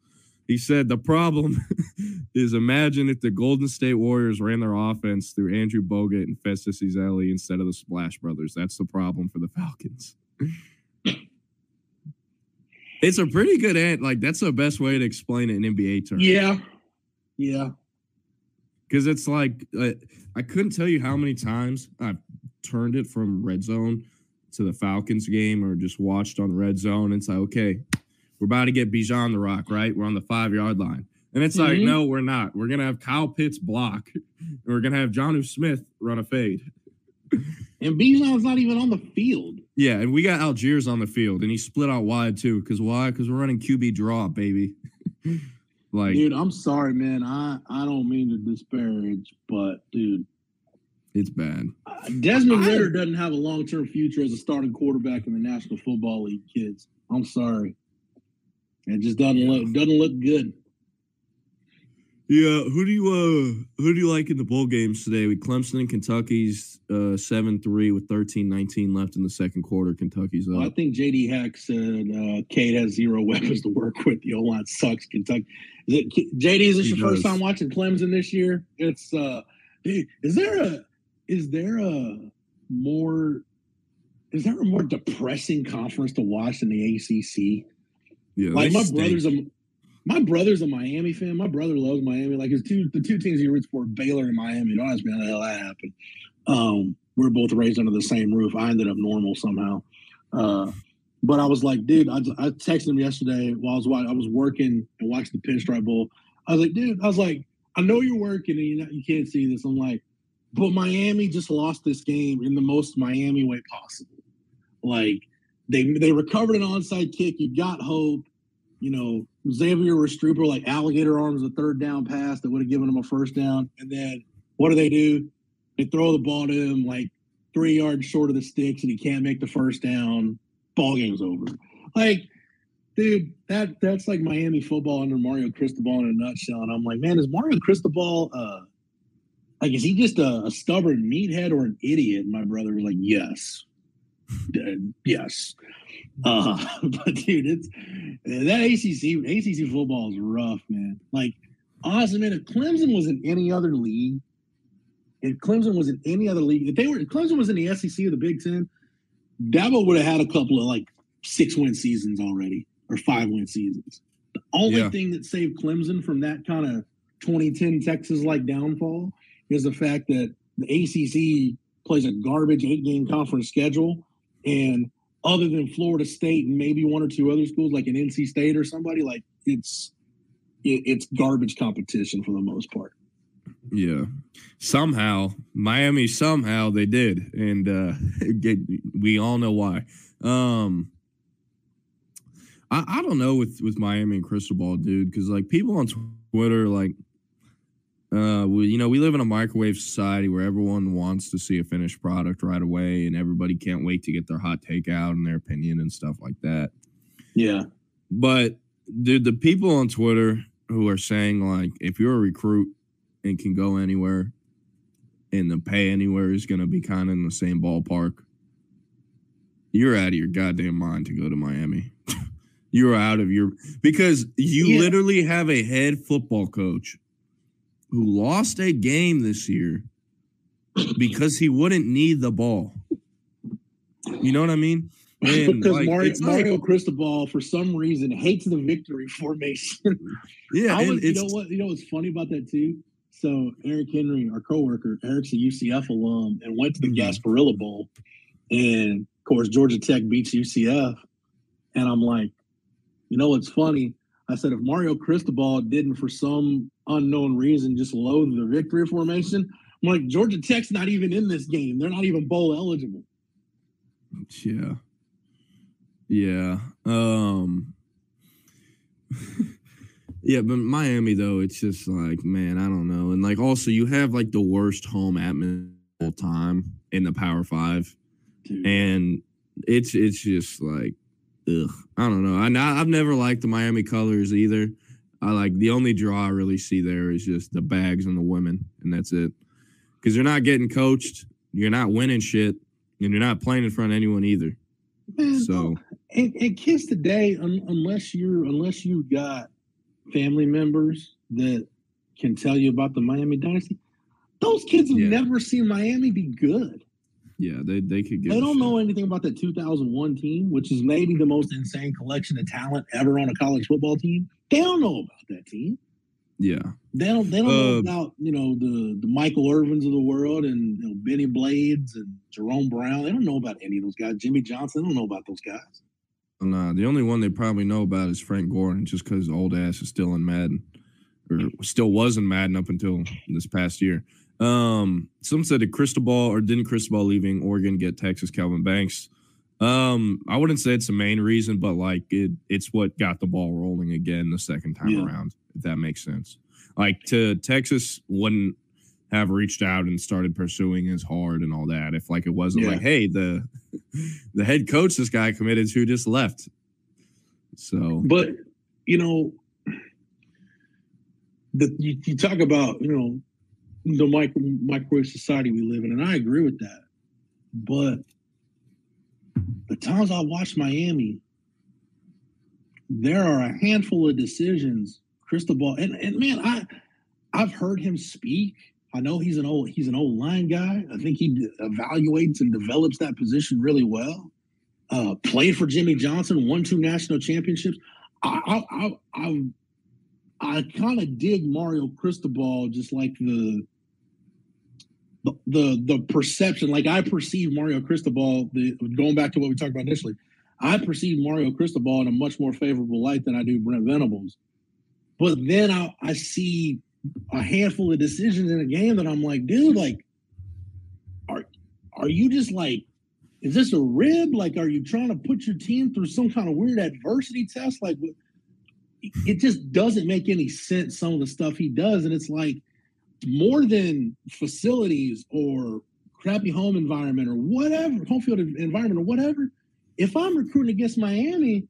He said the problem is imagine if the Golden State Warriors ran their offense through Andrew Bogut and Festus Ezeli instead of the Splash Brothers. That's the problem for the Falcons. it's a pretty good ant. Like that's the best way to explain it in NBA terms. Yeah, yeah. because it's like uh, I couldn't tell you how many times I've turned it from red zone to the Falcons game or just watched on red zone. It's like, okay, we're about to get Bijan the Rock, right? We're on the five yard line. And it's like, Mhm. no, we're not. We're gonna have Kyle Pitts block, and we're gonna have Jonnu Smith run a fade. And Bijan's not even on the field. Yeah, and we got Allgeier on the field, and he split out wide too. Because why? Because we're running QB draw, baby. like Dude, I'm sorry, man. I I don't mean to disparage, but dude, it's bad. uh, Desmond I- Ridder doesn't have a long term future as a starting quarterback in the National Football League. Kids, I'm sorry. It just doesn't look doesn't look good. Yeah, who do you uh who do you like in the bowl games today? We Clemson and Kentucky's uh 7-3 with 13-19 left in the second quarter. Kentucky's Well, I think JD Hack said uh, Kate has zero weapons to work with. The O line sucks. Kentucky. Is it, JD, is this He your first time watching Clemson this year? It's uh, is there a is there a more is there a more depressing conference to watch than the ACC? Yeah, Like my stink. brother's a my brother's a Miami fan. My brother loves Miami. Like his two the two teams he roots for, Baylor and Miami. Don't ask me how the hell that happened. Um, we are both raised under the same roof. I ended up normal somehow. Uh, but I was like, dude, I, I texted him yesterday while I was wa- I was working and watching the Pinstripe Bowl. I was like, dude, I was like, I know you're working and you you can't see this. I'm like, but Miami just lost this game in the most Miami way possible. Like they they recovered an onside kick. You got hope. you know, Xavier Restrepo like alligator arms a third down pass that would have given him a first down. And then what do they do? They throw the ball to him like three yards short of the sticks and he can't make the first down. Ball game's over. Like, dude, that that's like Miami football under Mario Cristobal in a nutshell. And I'm like, man, is Mario Cristobal uh like is he just a, a stubborn meathead or an idiot? My brother was like, yes. Yes. Uh, but dude, it's that ACC ACC football is rough, man. Like, honestly, man, if Clemson was in any other league, if Clemson was in any other league, if they were if Clemson was in the SEC or the Big Ten, Dabo would have had a couple of like six win seasons already or five win seasons. The only yeah. thing that saved Clemson from that kind of 2010 Texas like downfall is the fact that the ACC plays a garbage eight game conference schedule. And other than Florida State and maybe one or two other schools like an NC State or somebody, like it's it, it's garbage competition for the most part. Yeah. Somehow, Miami somehow they did. And uh we all know why. Um I, I don't know with with Miami and Cristobal, dude, because like people on Twitter, like uh, we, you know, we live in a microwave society where everyone wants to see a finished product right away, and everybody can't wait to get their hot take out and their opinion and stuff like that. Yeah, but dude, the people on Twitter who are saying like, if you're a recruit and can go anywhere, and the pay anywhere is going to be kind of in the same ballpark, you're out of your goddamn mind to go to Miami. you're out of your because you yeah. literally have a head football coach who lost a game this year because he wouldn't need the ball. You know what I mean? And because like, Mario, Mario like, Cristobal, for some reason, hates the victory formation. Yeah, was, you know what? You know what's funny about that too? So Eric Henry, our coworker, Eric's a UCF alum and went to the mm-hmm. Gasparilla Bowl, and of course Georgia Tech beats UCF, and I'm like, you know what's funny? I said if Mario Cristobal didn't, for some unknown reason, just loathe the victory formation, I'm like Georgia Tech's not even in this game. They're not even bowl eligible. Yeah. Yeah. Um Yeah, but Miami though, it's just like, man, I don't know. And like also you have like the worst home atmosphere time in the Power Five. Dude. And it's it's just like ugh, I don't know. I I've never liked the Miami colors either. I like the only draw I really see there is just the bags and the women, and that's it. Because you're not getting coached, you're not winning shit, and you're not playing in front of anyone either. Man, so and, and kids today, un, unless you're unless you've got family members that can tell you about the Miami Dynasty, those kids have yeah. never seen Miami be good. Yeah, they they could get. They don't know anything about that 2001 team, which is maybe the most insane collection of talent ever on a college football team. They don't know about that team. Yeah, they don't. They don't uh, know about you know the the Michael Irvins of the world and you know, Benny Blades and Jerome Brown. They don't know about any of those guys. Jimmy Johnson. They don't know about those guys. Nah, the only one they probably know about is Frank Gordon, just because old ass is still in Madden, or still was in Madden up until this past year. Um, some said that Cristobal or didn't Cristobal leaving Oregon get Texas Kelvin Banks. Um, I wouldn't say it's the main reason, but like it, it's what got the ball rolling again the second time yeah. around. If that makes sense. Like to Texas wouldn't have reached out and started pursuing as hard and all that if like it wasn't yeah. like, hey, the the head coach this guy committed to just left. So, but you know, the you, you talk about you know the micro, microwave society we live in, and I agree with that. But the times I watched Miami, there are a handful of decisions. Cristobal and, and man, I I've heard him speak. I know he's an old he's an old line guy. I think he evaluates and develops that position really well. Uh, played for Jimmy Johnson, won two national championships. I I I, I, I kind of dig Mario Cristobal, just like the the, the perception, like I perceive Mario Cristobal, the, going back to what we talked about initially, I perceive Mario Cristobal in a much more favorable light than I do Brent Venables. But then I, I see a handful of decisions in a game that I'm like, dude, like, are are you just like, is this a rib? Like, are you trying to put your team through some kind of weird adversity test? Like, it just doesn't make any sense. Some of the stuff he does, and it's like more than facilities or crappy home environment or whatever, home field environment or whatever. If I'm recruiting against Miami,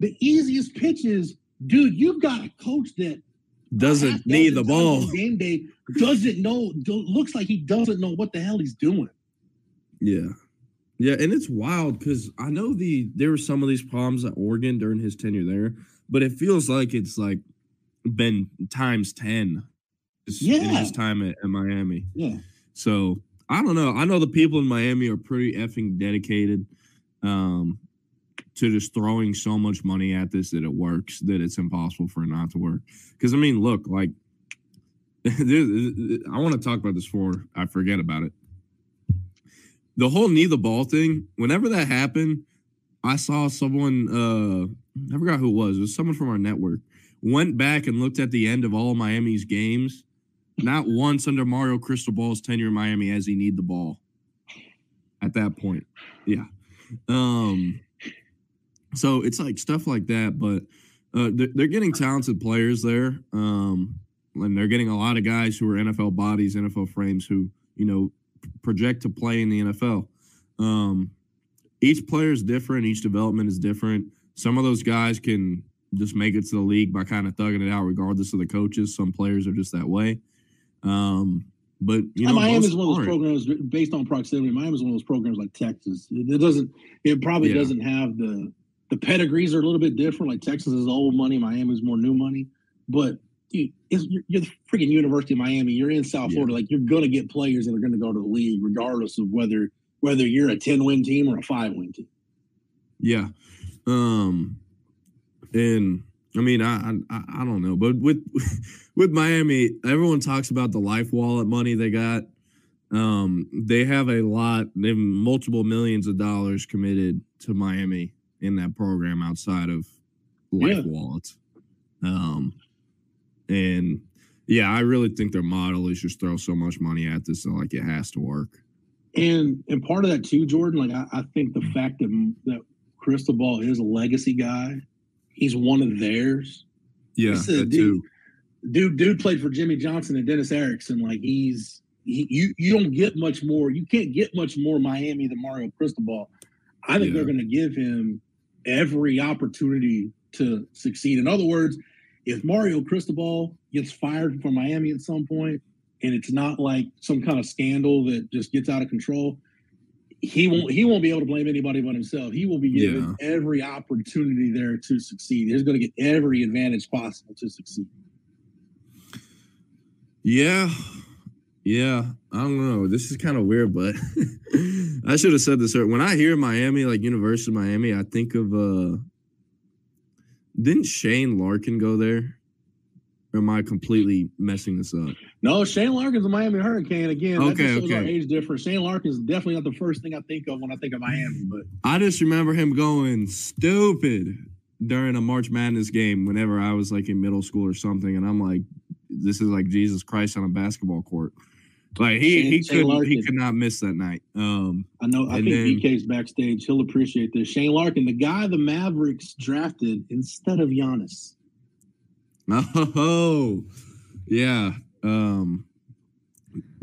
the easiest pitch is, dude, you've got a coach that doesn't need the ball. Game day doesn't know. Looks like he doesn't know what the hell he's doing. Yeah, yeah, and it's wild because I know the there were some of these problems at Oregon during his tenure there, but it feels like it's like been times ten. Yeah, in his time at, at Miami. Yeah. So I don't know. I know the people in Miami are pretty effing dedicated um, to just throwing so much money at this that it works, that it's impossible for it not to work. Because I mean, look, like I want to talk about this before I forget about it. The whole knee the ball thing, whenever that happened, I saw someone, uh, I forgot who it was, it was someone from our network, went back and looked at the end of all Miami's games. Not once under Mario Cristobal's tenure in Miami has he need the ball at that point. Yeah. Um, so it's like stuff like that, but uh, they're getting talented players there. Um, and they're getting a lot of guys who are NFL bodies, NFL frames, who you know project to play in the NFL. Um, each player is different. Each development is different. Some of those guys can just make it to the league by kind of thugging it out, regardless of the coaches. Some players are just that way. Um, but you know, Miami is one of those programs based on proximity. Miami is one of those programs like Texas. It, doesn't. It probably yeah. doesn't have the the pedigrees are a little bit different. Like Texas is old money, Miami is more new money. But dude, you're, you're, the freaking University of Miami. You're in South Florida. Like you're gonna get players that are gonna go to the league, regardless of whether whether you're a ten win team or a five win team. Yeah, um, and I mean, I, I I don't know, but with with Miami, everyone talks about the LifeWallet money they got. Um, they have a lot. They have multiple millions of dollars committed to Miami in that program outside of life yeah. wallets. Um, and yeah, I really think their model is just throw so much money at this, and like it has to work. And and part of that too, Jordan. Like I, I think the fact that that Cristobal is a legacy guy, he's one of theirs. Yeah, dude, too. Dude, dude played for Jimmy Johnson and Dennis Erickson. Like he's he, you you don't get much more. You can't get much more Miami than Mario Cristobal. I think yeah. they're going to give him every opportunity to succeed. In other words, if Mario Cristobal gets fired from Miami at some point, and it's not like some kind of scandal that just gets out of control, he won't he won't be able to blame anybody but himself. He will be given yeah. every opportunity there to succeed. He's going to get every advantage possible to succeed. Yeah, yeah, I don't know. This is kind of weird, but I should have said this earlier. When I hear Miami, like University of Miami, I think of uh didn't Shane Larkin go there? Or am I completely messing this up? No, Shane Larkin's a Miami Hurricane again. Okay, okay. Our age difference. Shane Larkin's definitely not the first thing I think of when I think of Miami. But I just remember him going stupid during a March Madness game whenever I was like in middle school or something, and I'm like, this is like Jesus Christ on a basketball court. Like he Shane, he could he could not miss that night. Um, I know. I think then, BK's backstage. He'll appreciate this. Shane Larkin, the guy the Mavericks drafted instead of Giannis. Oh, yeah. Um,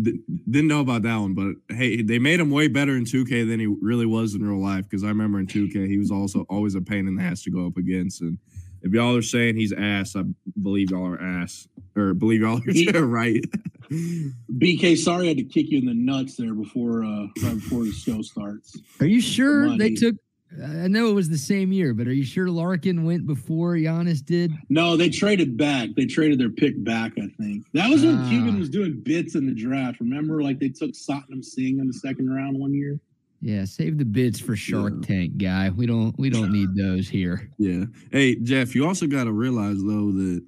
th- didn't know about that one, but hey, they made him way better in 2K than he really was in real life. Because I remember in 2K he was also always a pain in the ass to go up against, and if y'all are saying he's ass, I believe y'all are ass or believe y'all are he, right. BK, sorry I had to kick you in the nuts there before uh right before the show starts. Are you sure they took I know it was the same year, but are you sure Larkin went before Giannis did? No, they traded back. They traded their pick back, I think. That was when Cuban ah. was doing bits in the draft. Remember, like they took Satnam Singh in the second round one year? Yeah, save the bids for Shark yeah. Tank, guy. We don't we don't need those here. Yeah. Hey, Jeff, you also got to realize though that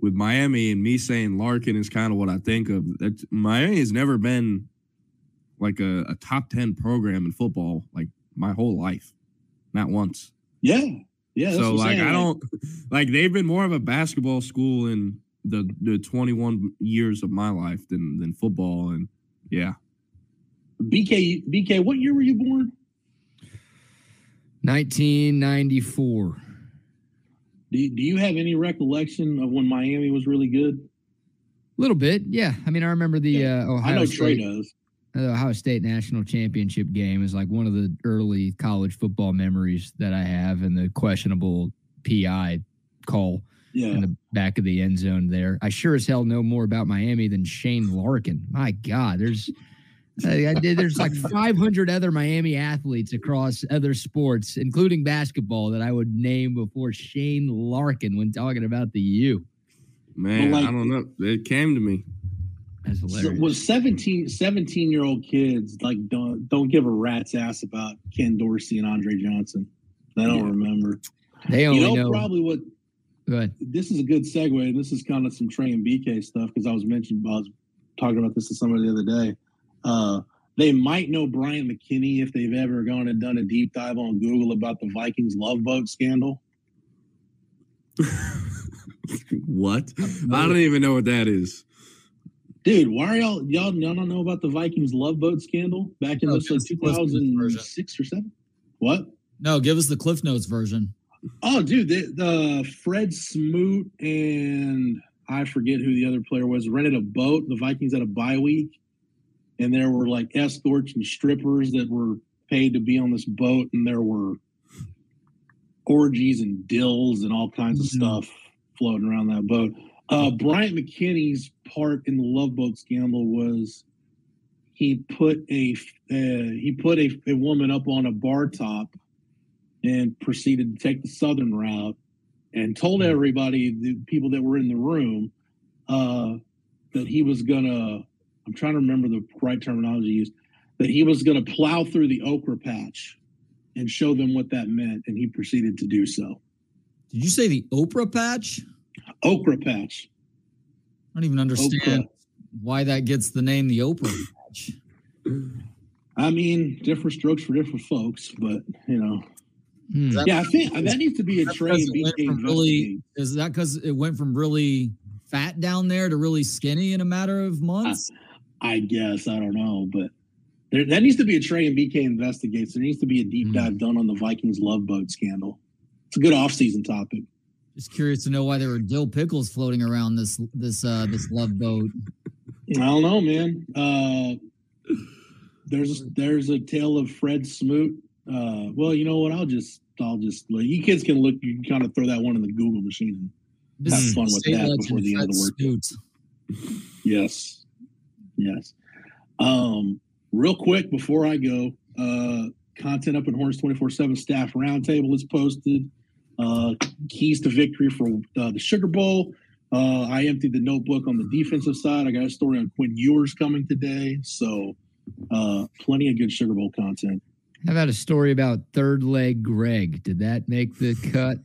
with Miami and me saying Larkin is kind of what I think of. That Miami has never been like a, a top ten program in football like my whole life, not once. Yeah, yeah. So like saying, I don't like they've been more of a basketball school in the the 21 years of my life than than football and yeah BK, BK, what year were you born? 1994. Do you, do you have any recollection of when Miami was really good? A little bit, yeah. I mean, I remember the Yeah. uh, Ohio I know State. Trey does. the Ohio State national championship game is like one of the early college football memories that I have, and the questionable PI call Yeah. in the back of the end zone there. I sure as hell know more about Miami than Shane Larkin. My God, there's I, I did, there's like 500 other Miami athletes across other sports, including basketball, that I would name before Shane Larkin when talking about the U. Man, like- I don't know. It came to me. That's So, hilarious. was 17, 17 year old kids like don't don't give a rat's ass about Ken Dorsey and Andre Johnson. They don't Yeah. remember. they You only know, know. probably what Go ahead. this is a good segue. and This is kind of some Trey and BK stuff because I was mentioned. I was talking about this to somebody the other day. Uh, they might know Bryant McKinnie if they've ever gone and done a deep dive on Google about the Vikings love boat scandal. what? I don't even know what that is. Dude, why are y'all y'all y'all don't know about the Vikings love boat scandal back in No, like just the Cliff Notes 2006 or seven? What? No, give us the Cliff Notes version. Oh, dude, the, the Fred Smoot and I forget who the other player was rented a boat. The Vikings had a bye week, and there were like escorts and strippers that were paid to be on this boat, and there were orgies and dills and all kinds of Mhm. stuff floating around that boat. Uh, Bryant McKinnie's part in the Love Boat scandal was he put a uh, he put a, a woman up on a bar top and proceeded to take the southern route and told everybody the people that were in the room uh, that he was gonna i'm trying to remember the right terminology used that he was gonna plow through the okra patch and show them what that meant and he proceeded to do so Did you say the Oprah patch? okra patch I don't even understand Okra. why that gets the name the Oprah patch. i mean different strokes for different folks but you know Hmm. Yeah i think that needs to be a That's trade because it went BK from really- Is that because it went from really fat down there to really skinny in a matter of months? I guess I don't know, but there, that needs to be a Trey and BK investigates. There needs to be a deep dive done on the Vikings love boat scandal. It's a good off-season topic. Just curious to know why there were dill pickles floating around this this uh this love boat. I don't know, man. Uh, there's there's a tale of Fred Smoot. Uh, well, you know what? I'll just I'll just let you kids can look. You can kind of throw that one in the Google machine. This Have fun with that before the end of the workday. Yes. Yes. Um, real quick before I go, uh, content up in Horns 24 7 staff roundtable is posted. Uh, keys to victory for uh, the Sugar Bowl. Uh, I emptied the notebook on the defensive side. I got a story on Quinn Ewers coming today. So, uh, plenty of good Sugar Bowl content. How about a story about third leg Greg? Did that make the cut?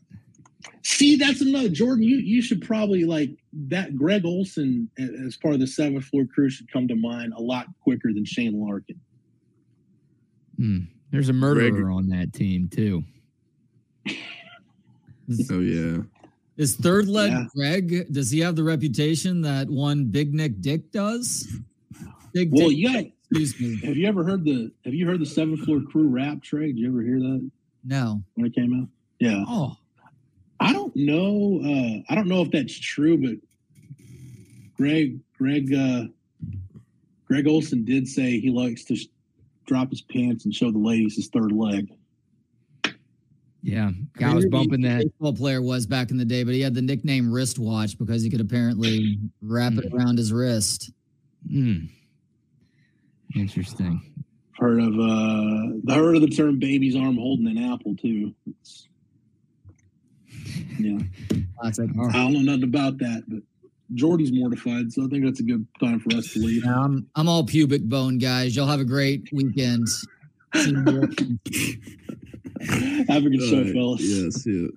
See, that's another Jordan. You you should probably like that. Greg Olsen as part of the seventh floor crew should come to mind a lot quicker than Shane Larkin. Hmm. There's a murderer Greg- on that team too. Oh yeah. Is third leg Yeah. Greg? Does he have the reputation that one Big Nick Dick does? Big Well, Dick, you got excuse me. Have you ever heard the Have you heard the Seventh Floor Crew rap? Trey, did you ever hear that No. when it came out? Yeah, Oh, I don't know. Uh, I don't know if that's true, but Greg Greg uh, Greg Olsen did say he likes to sh- drop his pants and show the ladies his third leg. Yeah, I was bumping that. baseball player was back in the day, but he had the nickname wristwatch because he could apparently wrap it around his wrist. Hmm. Interesting. Heard of uh, heard of the term "baby's arm holding an apple" too. It's, yeah, Classic. I don't know nothing about that, but Jordy's mortified, so I think that's a good time for us to leave. Yeah, I'm I'm all pubic bone, guys. Y'all have a great weekend. Have a good All show, right. fellas. Yes, yeah.